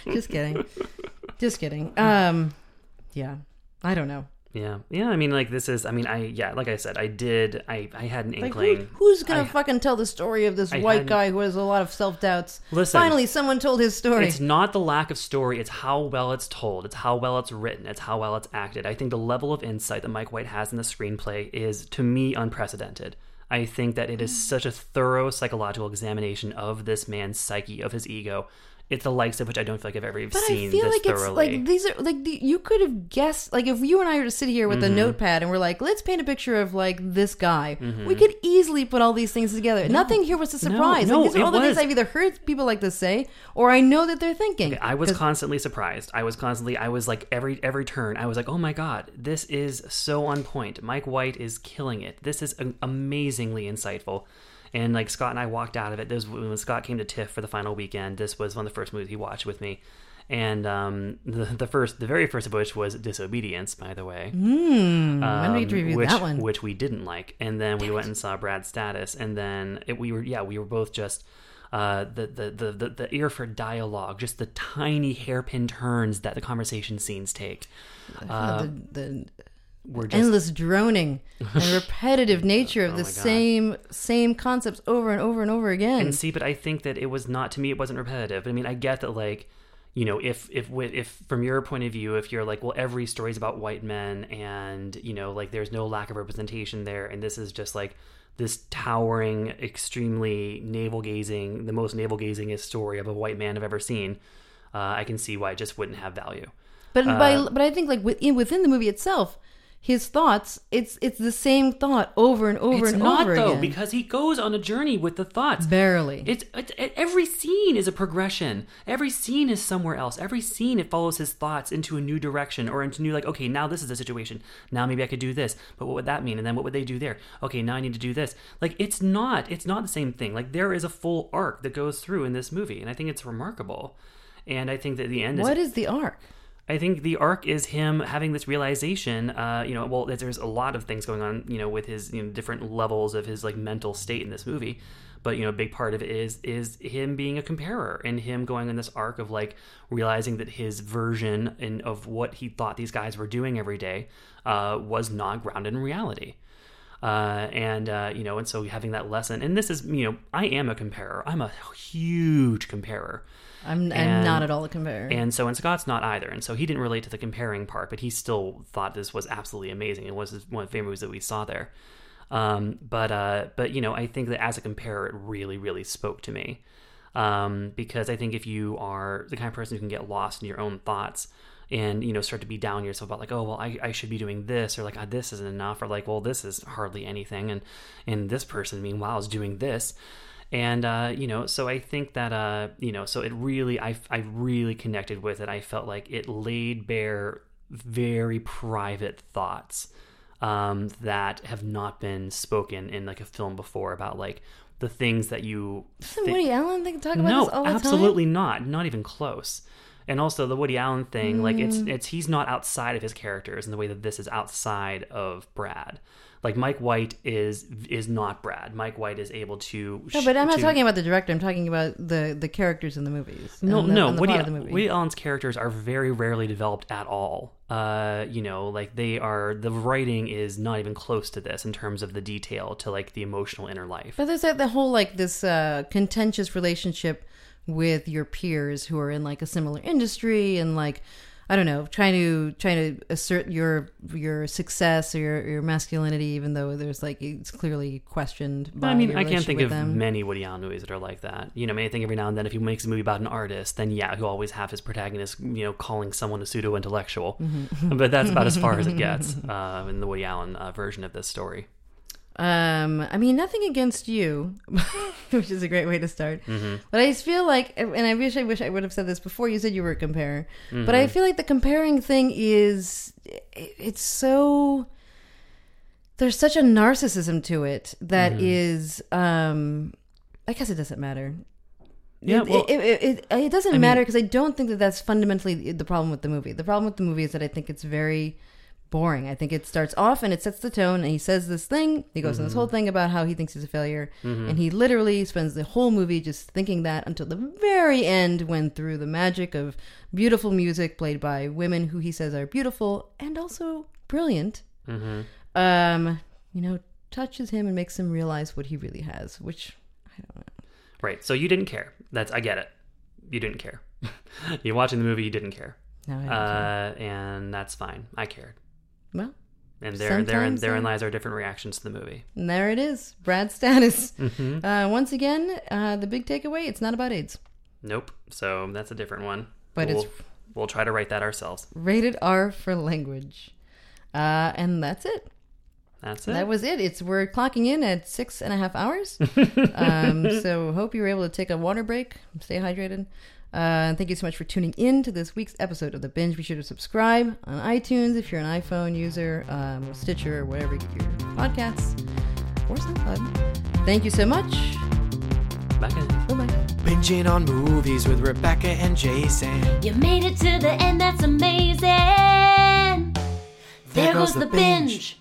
Just kidding. Just kidding. Um, yeah, I don't know. Yeah, yeah. I mean, like this is. I mean, I yeah. Like I said, I did. I I had an Like, inkling. who, who's gonna I- fucking tell the story of this I white hadn't- guy who has a lot of self doubts? Listen. finally, someone told his story. It's not the lack of story, it's how well it's told, it's how well it's written, it's how well it's acted. I think the level of insight that Mike White has in the screenplay is, to me, unprecedented. I think that it is hmm. such a thorough psychological examination of this man's psyche, of his ego. It's the likes of which I don't feel like I've ever But seen I feel like it's like these are like the, you could have guessed like if you and I were to sit here with a Mhm. notepad and we're like let's paint a picture of like this guy Mhm. we could easily put all these things together No. nothing here was a surprise no, like, these are it all the things was. I've either heard people like this say or I know that they're thinking Okay, I was constantly surprised. I was constantly. I was like every every turn. I was like, oh my god, this is so on point. Mike White is killing it. This is am- amazingly insightful. And like Scott and I walked out of it. This was when Scott came to TIFF for the final weekend. This was one of the first movies he watched with me. And um, the the first, the very first of which was Disobedience, by the way. Hmm, when did we Um, review which, that one? Which we didn't like, and then we went and saw Brad's Status, and then it, we were yeah we were both just uh, the, the the the the ear for dialogue, just the tiny hairpin turns that the conversation scenes take. Uh, the, the we're just- endless droning and *laughs* repetitive nature of Oh the same same concepts over and over and over again And see, but I think that it was not to me. It wasn't repetitive. I mean, I get that, like, you know, if if if from your point of view, if you're like, well, every story is about white men, and you know, like, there's no lack of representation there, and this is just like this towering, extremely navel gazing, the most navel gazingest story of a white man I've ever seen. Uh, I can see why it just wouldn't have value. But Uh, by, but I think like within within the movie itself, his thoughts it's it's the same thought over and over and it's and not over though again. because he goes on a journey with the thoughts. Barely. It's, it's it- every scene is a progression. Every scene is somewhere else. Every scene it follows his thoughts into a new direction or into new like okay now this is the situation. Now maybe I could do this, but what would that mean? And then what would they do there? Okay now I need to do this. Like it's not it's not the same thing. Like there is a full arc that goes through in this movie, and I think it's remarkable. And I think that the end is What is the arc? I think the arc is him having this realization. Uh, you know, well, there's a lot of things going on. You know, with his you know, different levels of his like mental state in this movie. But you know, a big part of it is is him being a comparer and him going on this arc of like realizing that his version in, of what he thought these guys were doing every day uh, was not grounded in reality. Uh, and uh, you know, and so having that lesson, and this is you know, I am a comparer. I'm a huge comparer. I'm, I'm not at all a comparer. And so, and Scott's not either. And so he didn't relate to the comparing part, but he still thought this was absolutely amazing. It was one of the favorite movies that we saw there. Um, but, uh, but, you know, I think that as a comparer, it really, really spoke to me. Um, because I think if you are the kind of person who can get lost in your own thoughts and, you know, start to be down yourself about like, oh, well, I, I should be doing this or like, ah, this isn't enough or like, well, this is hardly anything. And, and this person, meanwhile, is doing this and uh, you know so i think that uh, you know so it really I, I really connected with it i felt like it laid bare very private thoughts um, that have not been spoken in like a film before about like the things that you Doesn't thi- Woody Allen think, talk about no this all the time? absolutely not not even close and also the woody allen thing like it's Mm. it's he's not outside of his characters in the way that this is outside of brad like mike white is is not brad mike white is able to No, but I'm not to- talking about the director. I'm talking about the the characters in the movies. no, the, no. Woody, plot the movie. Woody Allen's characters are very rarely developed at all. Uh, you know, like they are. The writing is not even close to this in terms of the detail to like the emotional inner life. But there's like the whole like this uh, contentious relationship with your peers who are in like a similar industry and like I don't know, trying to trying to assert your your success or your, your masculinity, even though there's like it's clearly questioned. By I mean, I can't think of them. many Woody Allen movies that are like that. You know, I, mean, I think every now and then, if he makes a movie about an artist, then yeah, he'll always have his protagonist, you know, calling someone a pseudo intellectual. Mhm. but that's about as far as it *laughs* gets uh, in the Woody Allen uh, version of this story. Um, I mean, nothing against you, *laughs* which is a great way to start. Mhm. But I just feel like, and I wish I wish I would have said this before. You said you were a comparer, but I Mhm. feel like the comparing thing is it's so there's such a narcissism to it that Mhm. is. um I guess it doesn't matter. Yeah, it, well, it, it, it, it doesn't I matter because I don't think that that's fundamentally the problem with the movie. The problem with the movie is that I think it's very boring. I think it starts off and it sets the tone, and he says this thing. He goes on this Mhm. whole thing about how he thinks he's a failure, Mhm. and he literally spends the whole movie just thinking that until the very end, when through the magic of beautiful music played by women who he says are beautiful and also brilliant, Mhm. um, you know, touches him and makes him realize what he really has, which I don't know. Right. So you didn't care. That's I get it. You didn't care. *laughs* You're watching the movie. You didn't care. No, I didn't uh, and that's fine. I cared. Well, and therein, therein, therein uh, lies our different reactions to the movie. And there it is, Brad status. *laughs* Mhm. Uh, once again, uh, the big takeaway: it's not about AIDS. Nope. So that's a different one. But we'll, it's- we'll try to write that ourselves. Rated R for language, uh, and that's it. That's it. That was it. It's we're clocking in at six and a half hours. *laughs* um, so hope you were able to take a water break, stay hydrated. Uh, and thank you so much for tuning in to this week's episode of The Binge. Be sure to subscribe on iTunes if you're an iPhone user, um, Stitcher, or wherever you get your podcasts, or SoundCloud. Thank you so much. Bye. Bye-bye. Binging on movies with Rebecca and Jason. You made it to the end, that's amazing. There, goes, the binge.